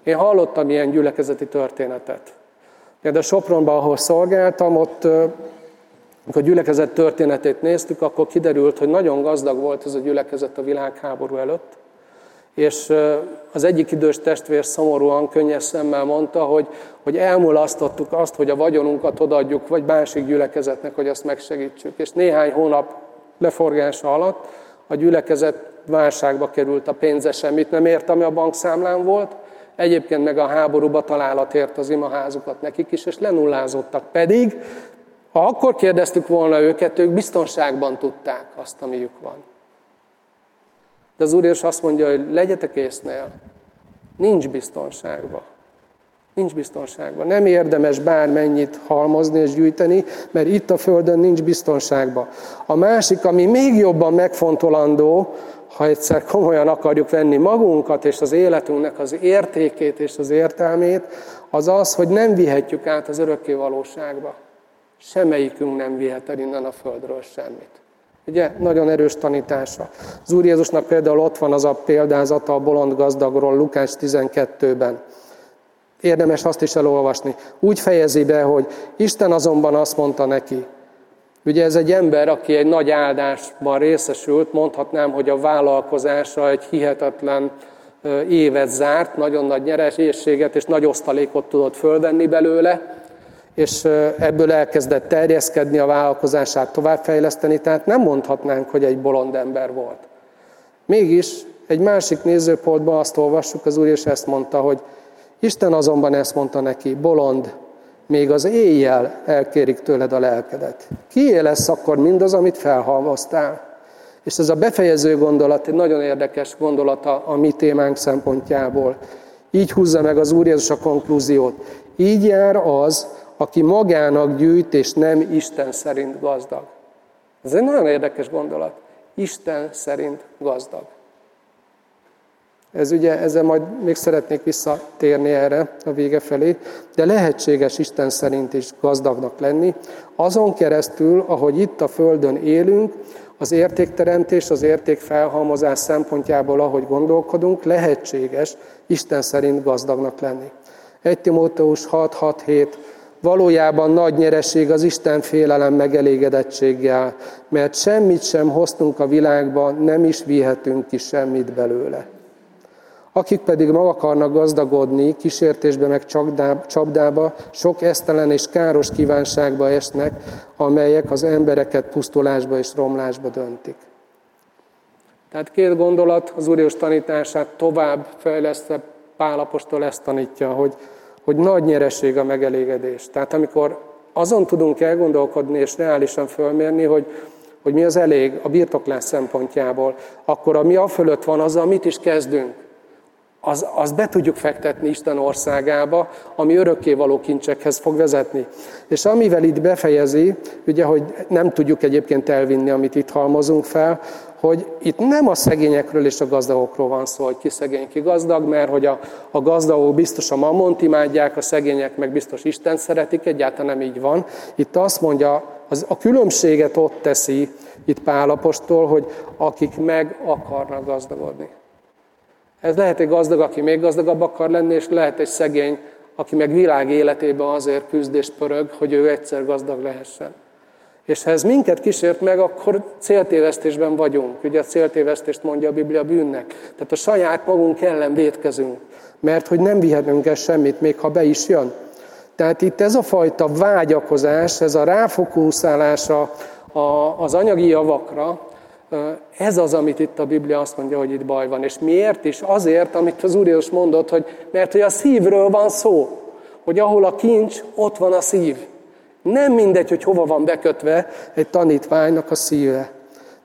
Én hallottam ilyen gyülekezeti történetet. De Sopronban, ahol szolgáltam, ott, amikor a gyülekezet történetét néztük, akkor kiderült, hogy nagyon gazdag volt ez a gyülekezet a világháború előtt, és az egyik idős testvér szomorúan, könnyes szemmel mondta, hogy, hogy elmulasztottuk azt, hogy a vagyonunkat odaadjuk, vagy másik gyülekezetnek, hogy azt megsegítsük. És néhány hónap leforgása alatt a gyülekezet válságba került, a pénze semmit nem ért, ami a bankszámlán volt, egyébként meg a háborúba találat ért az imaházukat nekik is, és lenullázottak. Pedig, ha akkor kérdeztük volna őket, ők biztonságban tudták azt, amiük van. De az Úr is azt mondja, hogy legyetek észnél. Nincs biztonságban. Nincs biztonságban. Nem érdemes bármennyit halmozni és gyűjteni, mert itt a Földön nincs biztonságban. A másik, ami még jobban megfontolandó, ha egyszer komolyan akarjuk venni magunkat és az életünknek az értékét és az értelmét, az az, hogy nem vihetjük át az örökké valóságba. Semmelyikünk nem vihet el innen a Földről semmit. Ugye, nagyon erős tanítása. Az Úr Jézusnak például ott van az a példázata a bolond gazdagról Lukás 12-ben. Érdemes azt is elolvasni. Úgy fejezi be, hogy Isten azonban azt mondta neki, Ugye ez egy ember, aki egy nagy áldásban részesült, mondhatnám, hogy a vállalkozása egy hihetetlen évet zárt, nagyon nagy nyereséget és nagy osztalékot tudott fölvenni belőle, és ebből elkezdett terjeszkedni, a vállalkozását továbbfejleszteni, tehát nem mondhatnánk, hogy egy bolond ember volt. Mégis egy másik nézőpontban azt olvassuk, az Úr és ezt mondta, hogy Isten azonban ezt mondta neki, bolond, még az éjjel elkérik tőled a lelkedet. Kié lesz akkor mindaz, amit felhalmoztál? És ez a befejező gondolat egy nagyon érdekes gondolata a mi témánk szempontjából. Így húzza meg az Úr Jézus a konklúziót. Így jár az, aki magának gyűjt, és nem Isten szerint gazdag. Ez egy nagyon érdekes gondolat. Isten szerint gazdag. Ez ugye, ezzel majd még szeretnék visszatérni erre a vége felé, de lehetséges Isten szerint is gazdagnak lenni, azon keresztül, ahogy itt a Földön élünk, az értékteremtés, az értékfelhalmozás szempontjából, ahogy gondolkodunk, lehetséges Isten szerint gazdagnak lenni. 1 Timóteus 6.6.7 Valójában nagy nyereség az Isten félelem megelégedettséggel, mert semmit sem hoztunk a világba, nem is vihetünk ki semmit belőle. Akik pedig meg akarnak gazdagodni, kísértésbe meg csapdába, sok esztelen és káros kívánságba esnek, amelyek az embereket pusztulásba és romlásba döntik. Tehát két gondolat az Úr tanítását tovább fejlesztve Pálapostól ezt tanítja, hogy hogy nagy nyereség a megelégedés. Tehát amikor azon tudunk elgondolkodni és reálisan fölmérni, hogy, hogy mi az elég a birtoklás szempontjából, akkor ami a fölött van, azzal mit is kezdünk? az, az be tudjuk fektetni Isten országába, ami örökkévaló kincsekhez fog vezetni. És amivel itt befejezi, ugye, hogy nem tudjuk egyébként elvinni, amit itt halmozunk fel, hogy itt nem a szegényekről és a gazdagokról van szó, hogy ki szegény, ki gazdag, mert hogy a, a gazdagok biztos a mammont imádják, a szegények meg biztos Isten szeretik, egyáltalán nem így van. Itt azt mondja, az, a különbséget ott teszi itt Pálapostól, hogy akik meg akarnak gazdagodni. Ez lehet egy gazdag, aki még gazdagabb akar lenni, és lehet egy szegény, aki meg világ életében azért küzd és pörög, hogy ő egyszer gazdag lehessen. És ha ez minket kísért meg, akkor céltévesztésben vagyunk. Ugye a céltévesztést mondja a Biblia bűnnek. Tehát a saját magunk ellen védkezünk, mert hogy nem vihetünk el semmit, még ha be is jön. Tehát itt ez a fajta vágyakozás, ez a ráfokúszálás az anyagi javakra, ez az, amit itt a Biblia azt mondja, hogy itt baj van. És miért is? Azért, amit az Úr Jézus mondott, hogy mert hogy a szívről van szó, hogy ahol a kincs, ott van a szív. Nem mindegy, hogy hova van bekötve egy tanítványnak a szíve.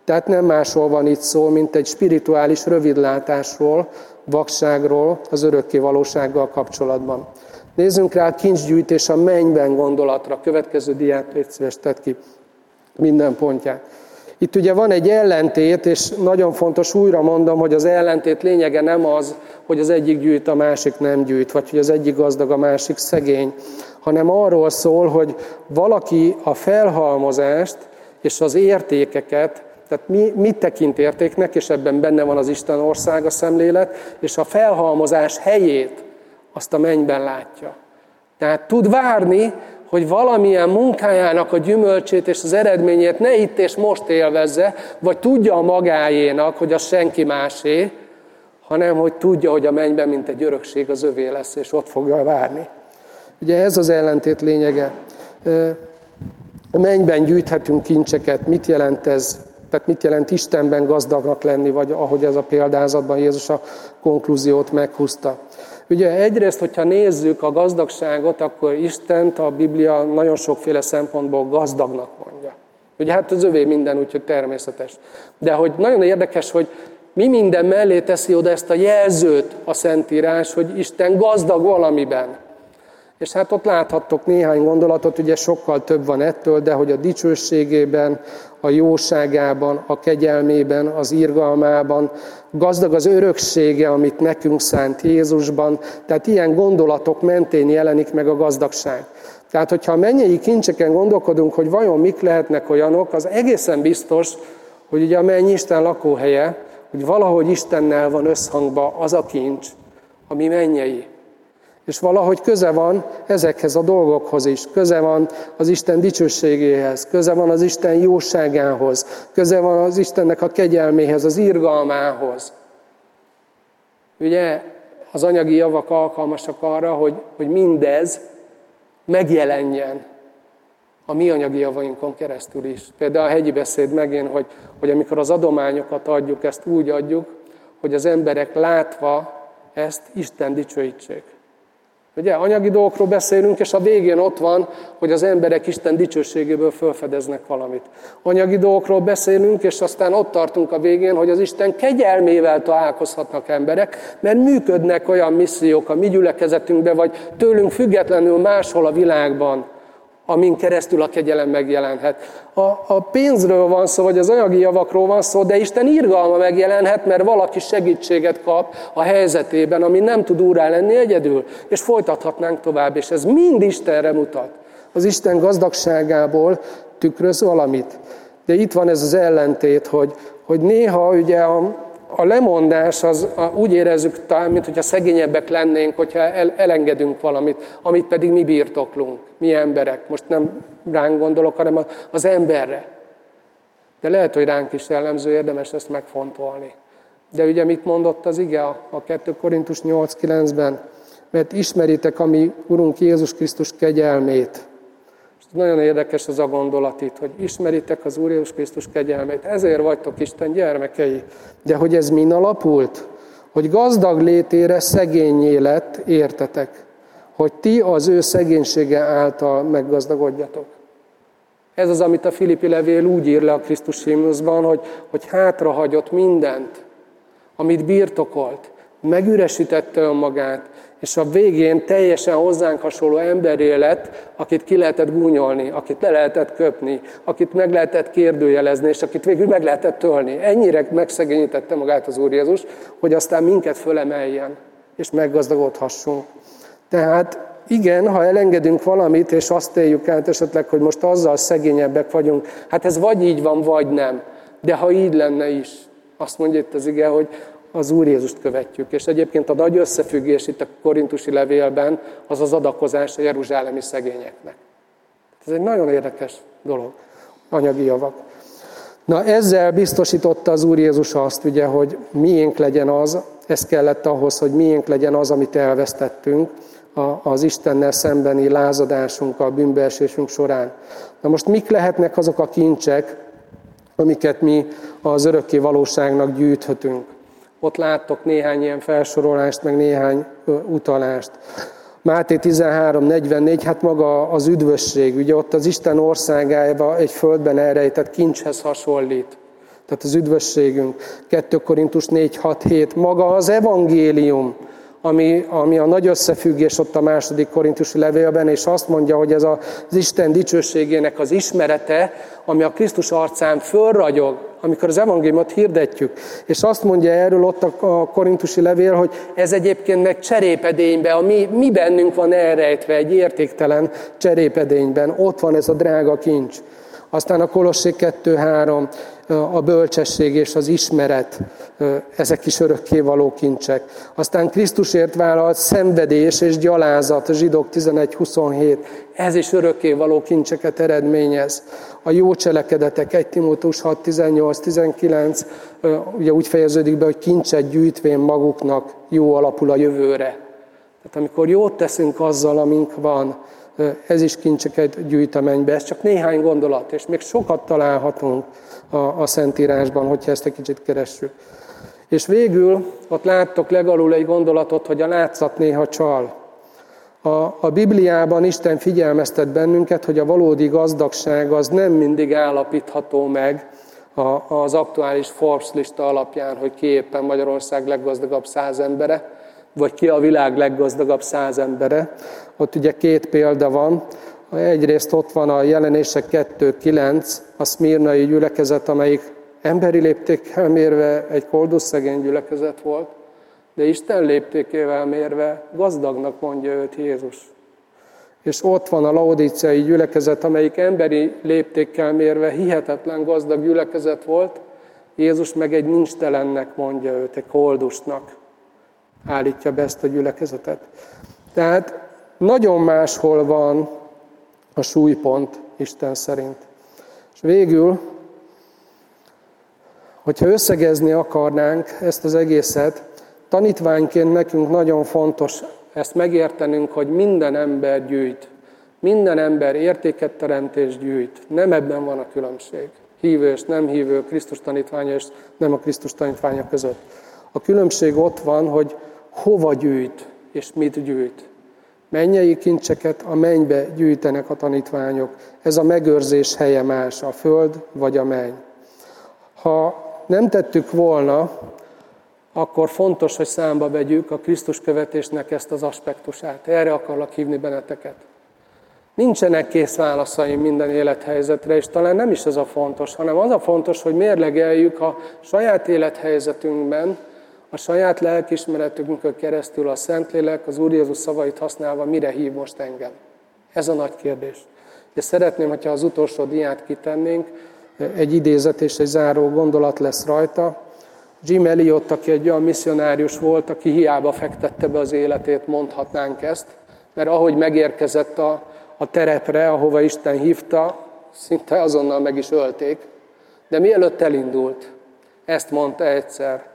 Tehát nem másról van itt szó, mint egy spirituális rövidlátásról, vakságról, az örökké valósággal kapcsolatban. Nézzünk rá a kincsgyűjtés a mennyben gondolatra. Következő diát légy szíves, tett ki minden pontját. Itt ugye van egy ellentét, és nagyon fontos újra mondom, hogy az ellentét lényege nem az, hogy az egyik gyűjt, a másik nem gyűjt, vagy hogy az egyik gazdag, a másik szegény, hanem arról szól, hogy valaki a felhalmozást és az értékeket, tehát mi, mit tekint értéknek, és ebben benne van az Isten országa szemlélet, és a felhalmozás helyét azt a mennyben látja. Tehát tud várni, hogy valamilyen munkájának a gyümölcsét és az eredményét ne itt és most élvezze, vagy tudja a magáénak, hogy az senki másé, hanem hogy tudja, hogy a mennyben, mint egy örökség az övé lesz, és ott fogja várni. Ugye ez az ellentét lényege. A mennyben gyűjthetünk kincseket, mit jelent ez? Tehát mit jelent Istenben gazdagnak lenni, vagy ahogy ez a példázatban Jézus a konklúziót meghúzta. Ugye egyrészt, hogyha nézzük a gazdagságot, akkor Istent a Biblia nagyon sokféle szempontból gazdagnak mondja. Ugye hát az övé minden, úgyhogy természetes. De hogy nagyon érdekes, hogy mi minden mellé teszi oda ezt a jelzőt a Szentírás, hogy Isten gazdag valamiben. És hát ott láthattok néhány gondolatot, ugye sokkal több van ettől, de hogy a dicsőségében, a jóságában, a kegyelmében, az irgalmában, gazdag az öröksége, amit nekünk szánt Jézusban, tehát ilyen gondolatok mentén jelenik meg a gazdagság. Tehát, hogyha a mennyei kincseken gondolkodunk, hogy vajon mik lehetnek olyanok, az egészen biztos, hogy ugye a menny Isten lakóhelye, hogy valahogy Istennel van összhangba az a kincs, ami mennyei. És valahogy köze van ezekhez a dolgokhoz is. Köze van az Isten dicsőségéhez, köze van az Isten jóságához, köze van az Istennek a kegyelméhez, az irgalmához. Ugye az anyagi javak alkalmasak arra, hogy, hogy mindez megjelenjen a mi anyagi javainkon keresztül is. Például a hegyi beszéd megint, hogy, hogy amikor az adományokat adjuk, ezt úgy adjuk, hogy az emberek látva ezt Isten dicsőítsék. Ugye, anyagi dolgokról beszélünk, és a végén ott van, hogy az emberek Isten dicsőségéből felfedeznek valamit. Anyagi dolgokról beszélünk, és aztán ott tartunk a végén, hogy az Isten kegyelmével találkozhatnak emberek, mert működnek olyan missziók a mi gyülekezetünkben, vagy tőlünk függetlenül máshol a világban, amin keresztül a kegyelem megjelenhet. A, a pénzről van szó, vagy az anyagi javakról van szó, de Isten irgalma megjelenhet, mert valaki segítséget kap a helyzetében, ami nem tud úrá lenni egyedül. És folytathatnánk tovább, és ez mind Istenre mutat. Az Isten gazdagságából tükröz valamit. De itt van ez az ellentét, hogy, hogy néha ugye a, a lemondás az a, úgy érezzük talán, mint hogyha szegényebbek lennénk, hogyha el, elengedünk valamit, amit pedig mi birtoklunk, mi emberek. Most nem ránk gondolok, hanem az emberre. De lehet, hogy ránk is jellemző, érdemes ezt megfontolni. De ugye mit mondott az ige a, a 2 Korintus 8.9-ben? Mert ismeritek a mi Urunk Jézus Krisztus kegyelmét, nagyon érdekes az a gondolat itt, hogy ismeritek az Úr Jézus Krisztus kegyelmét, ezért vagytok Isten gyermekei. De hogy ez min alapult? Hogy gazdag létére szegényé lett, értetek. Hogy ti az ő szegénysége által meggazdagodjatok. Ez az, amit a Filippi levél úgy ír le a Krisztus himnuszban, hogy, hogy hátrahagyott mindent, amit birtokolt, megüresítette önmagát, és a végén teljesen hozzánk hasonló emberé lett, akit ki lehetett gúnyolni, akit le lehetett köpni, akit meg lehetett kérdőjelezni, és akit végül meg lehetett tölni. Ennyire megszegényítette magát az Úr Jézus, hogy aztán minket fölemeljen, és meggazdagodhassunk. Tehát igen, ha elengedünk valamit, és azt éljük át esetleg, hogy most azzal szegényebbek vagyunk, hát ez vagy így van, vagy nem. De ha így lenne is, azt mondja itt az ige, hogy az Úr Jézust követjük. És egyébként a nagy összefüggés itt a korintusi levélben az az adakozás a jeruzsálemi szegényeknek. Ez egy nagyon érdekes dolog, anyagi javak. Na ezzel biztosította az Úr Jézus azt, ugye, hogy miénk legyen az, ez kellett ahhoz, hogy miénk legyen az, amit elvesztettünk az Istennel szembeni lázadásunk, a bűnbeesésünk során. Na most mik lehetnek azok a kincsek, amiket mi az örökké valóságnak gyűjthetünk? Ott láttok néhány ilyen felsorolást, meg néhány utalást. Máté 13.44, hát maga az üdvösség, ugye ott az Isten országába egy földben elrejtett kincshez hasonlít. Tehát az üdvösségünk. 2 Korintus 4.6.7, maga az evangélium, ami, ami a nagy összefüggés ott a második korintusi levélben, és azt mondja, hogy ez az Isten dicsőségének az ismerete, ami a Krisztus arcán fölragyog, amikor az evangéliumot hirdetjük. És azt mondja erről ott a korintusi levél, hogy ez egyébként meg cserépedényben, a mi, mi bennünk van elrejtve egy értéktelen cserépedényben. Ott van ez a drága kincs. Aztán a Kolossé 2.3, a bölcsesség és az ismeret, ezek is örökkévaló kincsek. Aztán Krisztusért vállalt szenvedés és gyalázat, a zsidók 11.27, ez is örökkévaló kincseket eredményez. A jó cselekedetek, 1 Timótus 6.18.19, ugye úgy fejeződik be, hogy kincset gyűjtvén maguknak jó alapul a jövőre. Tehát amikor jót teszünk azzal, amink van, ez is kincseket gyűjt a mennybe. Ez csak néhány gondolat, és még sokat találhatunk a, a Szentírásban, hogyha ezt egy kicsit keressük. És végül ott láttok legalul egy gondolatot, hogy a látszat néha csal. A, a Bibliában Isten figyelmeztet bennünket, hogy a valódi gazdagság az nem mindig állapítható meg a, az aktuális Forbes lista alapján, hogy ki éppen Magyarország leggazdagabb száz embere, vagy ki a világ leggazdagabb száz embere. Ott ugye két példa van. Egyrészt ott van a jelenések 2.9, a szmírnai gyülekezet, amelyik emberi léptékkel mérve egy szegény gyülekezet volt, de Isten léptékével mérve gazdagnak mondja őt Jézus. És ott van a laodíciai gyülekezet, amelyik emberi léptékkel mérve hihetetlen gazdag gyülekezet volt, Jézus meg egy nincstelennek mondja őt, egy koldusnak állítja be ezt a gyülekezetet. Tehát nagyon máshol van a súlypont Isten szerint. És végül, hogyha összegezni akarnánk ezt az egészet, tanítványként nekünk nagyon fontos ezt megértenünk, hogy minden ember gyűjt. Minden ember értéket teremt és gyűjt. Nem ebben van a különbség. Hívő és nem hívő, Krisztus tanítványa és nem a Krisztus tanítványa között. A különbség ott van, hogy hova gyűjt és mit gyűjt. Mennyei kincseket a mennybe gyűjtenek a tanítványok. Ez a megőrzés helye más, a föld vagy a menny. Ha nem tettük volna, akkor fontos, hogy számba vegyük a Krisztus követésnek ezt az aspektusát. Erre akarlak hívni benneteket. Nincsenek kész válaszaim minden élethelyzetre, és talán nem is ez a fontos, hanem az a fontos, hogy mérlegeljük a saját élethelyzetünkben, a saját lelkismeretünkön keresztül a Szentlélek, az Úr Jézus szavait használva mire hív most engem? Ez a nagy kérdés. És szeretném, hogyha az utolsó diát kitennénk, egy idézet és egy záró gondolat lesz rajta. Jim Elliot, aki egy olyan misszionárius volt, aki hiába fektette be az életét, mondhatnánk ezt, mert ahogy megérkezett a, a terepre, ahova Isten hívta, szinte azonnal meg is ölték. De mielőtt elindult, ezt mondta egyszer,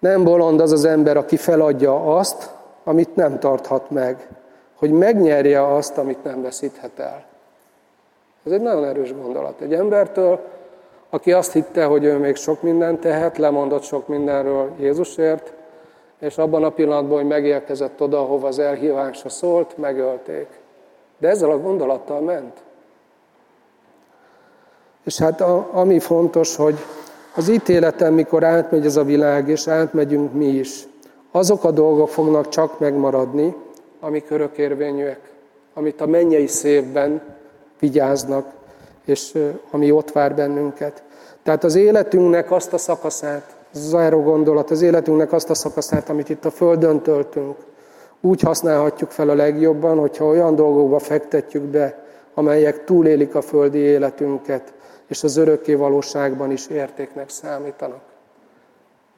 nem bolond az az ember, aki feladja azt, amit nem tarthat meg, hogy megnyerje azt, amit nem veszíthet el. Ez egy nagyon erős gondolat. Egy embertől, aki azt hitte, hogy ő még sok mindent tehet, lemondott sok mindenről Jézusért, és abban a pillanatban, hogy megérkezett oda, ahova az elhívása szólt, megölték. De ezzel a gondolattal ment. És hát a, ami fontos, hogy az ítéleten, mikor átmegy ez a világ, és átmegyünk mi is, azok a dolgok fognak csak megmaradni, amik örökérvényűek, amit a mennyei szépben vigyáznak, és ami ott vár bennünket. Tehát az életünknek azt a szakaszát, záró gondolat, az életünknek azt a szakaszát, amit itt a Földön töltünk, úgy használhatjuk fel a legjobban, hogyha olyan dolgokba fektetjük be, amelyek túlélik a földi életünket, és az örökké valóságban is értéknek számítanak.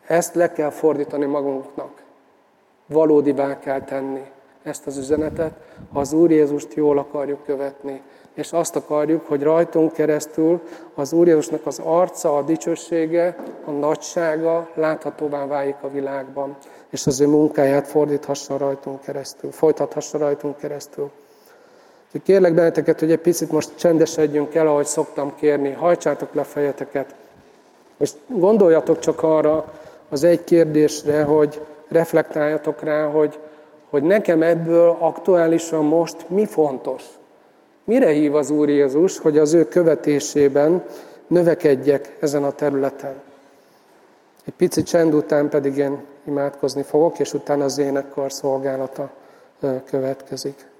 Ezt le kell fordítani magunknak. Valódibá kell tenni ezt az üzenetet, ha az Úr Jézust jól akarjuk követni, és azt akarjuk, hogy rajtunk keresztül az Úr Jézusnak az arca, a dicsősége, a nagysága láthatóvá válik a világban, és az ő munkáját fordíthassa rajtunk keresztül, folytathassa rajtunk keresztül. Úgyhogy kérlek benneteket, hogy egy picit most csendesedjünk el, ahogy szoktam kérni, hajtsátok le fejeteket, és gondoljatok csak arra az egy kérdésre, hogy reflektáljatok rá, hogy, hogy nekem ebből aktuálisan most mi fontos. Mire hív az Úr Jézus, hogy az ő követésében növekedjek ezen a területen? Egy pici csend után pedig én imádkozni fogok, és utána az énekkar szolgálata következik.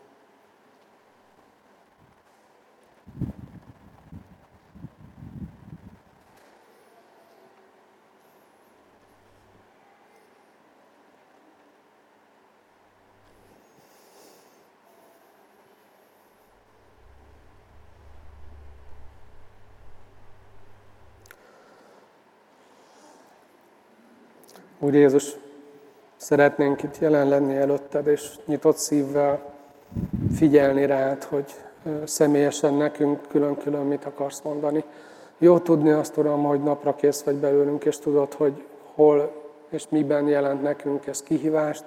Úr Jézus, szeretnénk itt jelen lenni előtted, és nyitott szívvel figyelni rád, hogy személyesen nekünk külön-külön mit akarsz mondani. Jó tudni azt, Uram, hogy napra kész vagy belőlünk, és tudod, hogy hol és miben jelent nekünk ez kihívást,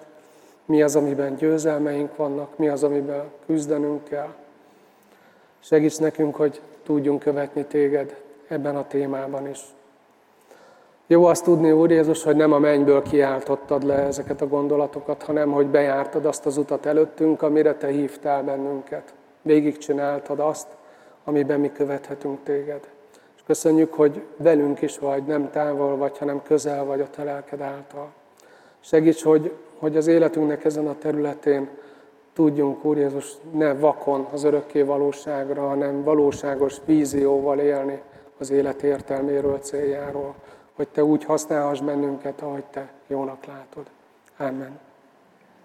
mi az, amiben győzelmeink vannak, mi az, amiben küzdenünk kell. Segíts nekünk, hogy tudjunk követni téged ebben a témában is. Jó azt tudni, Úr Jézus, hogy nem a mennyből kiáltottad le ezeket a gondolatokat, hanem hogy bejártad azt az utat előttünk, amire Te hívtál bennünket. Végigcsináltad azt, amiben mi követhetünk Téged. És köszönjük, hogy velünk is vagy, nem távol vagy, hanem közel vagy a Te lelked által. Segíts, hogy, hogy az életünknek ezen a területén tudjunk, Úr Jézus, ne vakon az örökké valóságra, hanem valóságos vízióval élni az élet értelméről, céljáról hogy Te úgy használhass bennünket, ahogy Te jónak látod. Amen.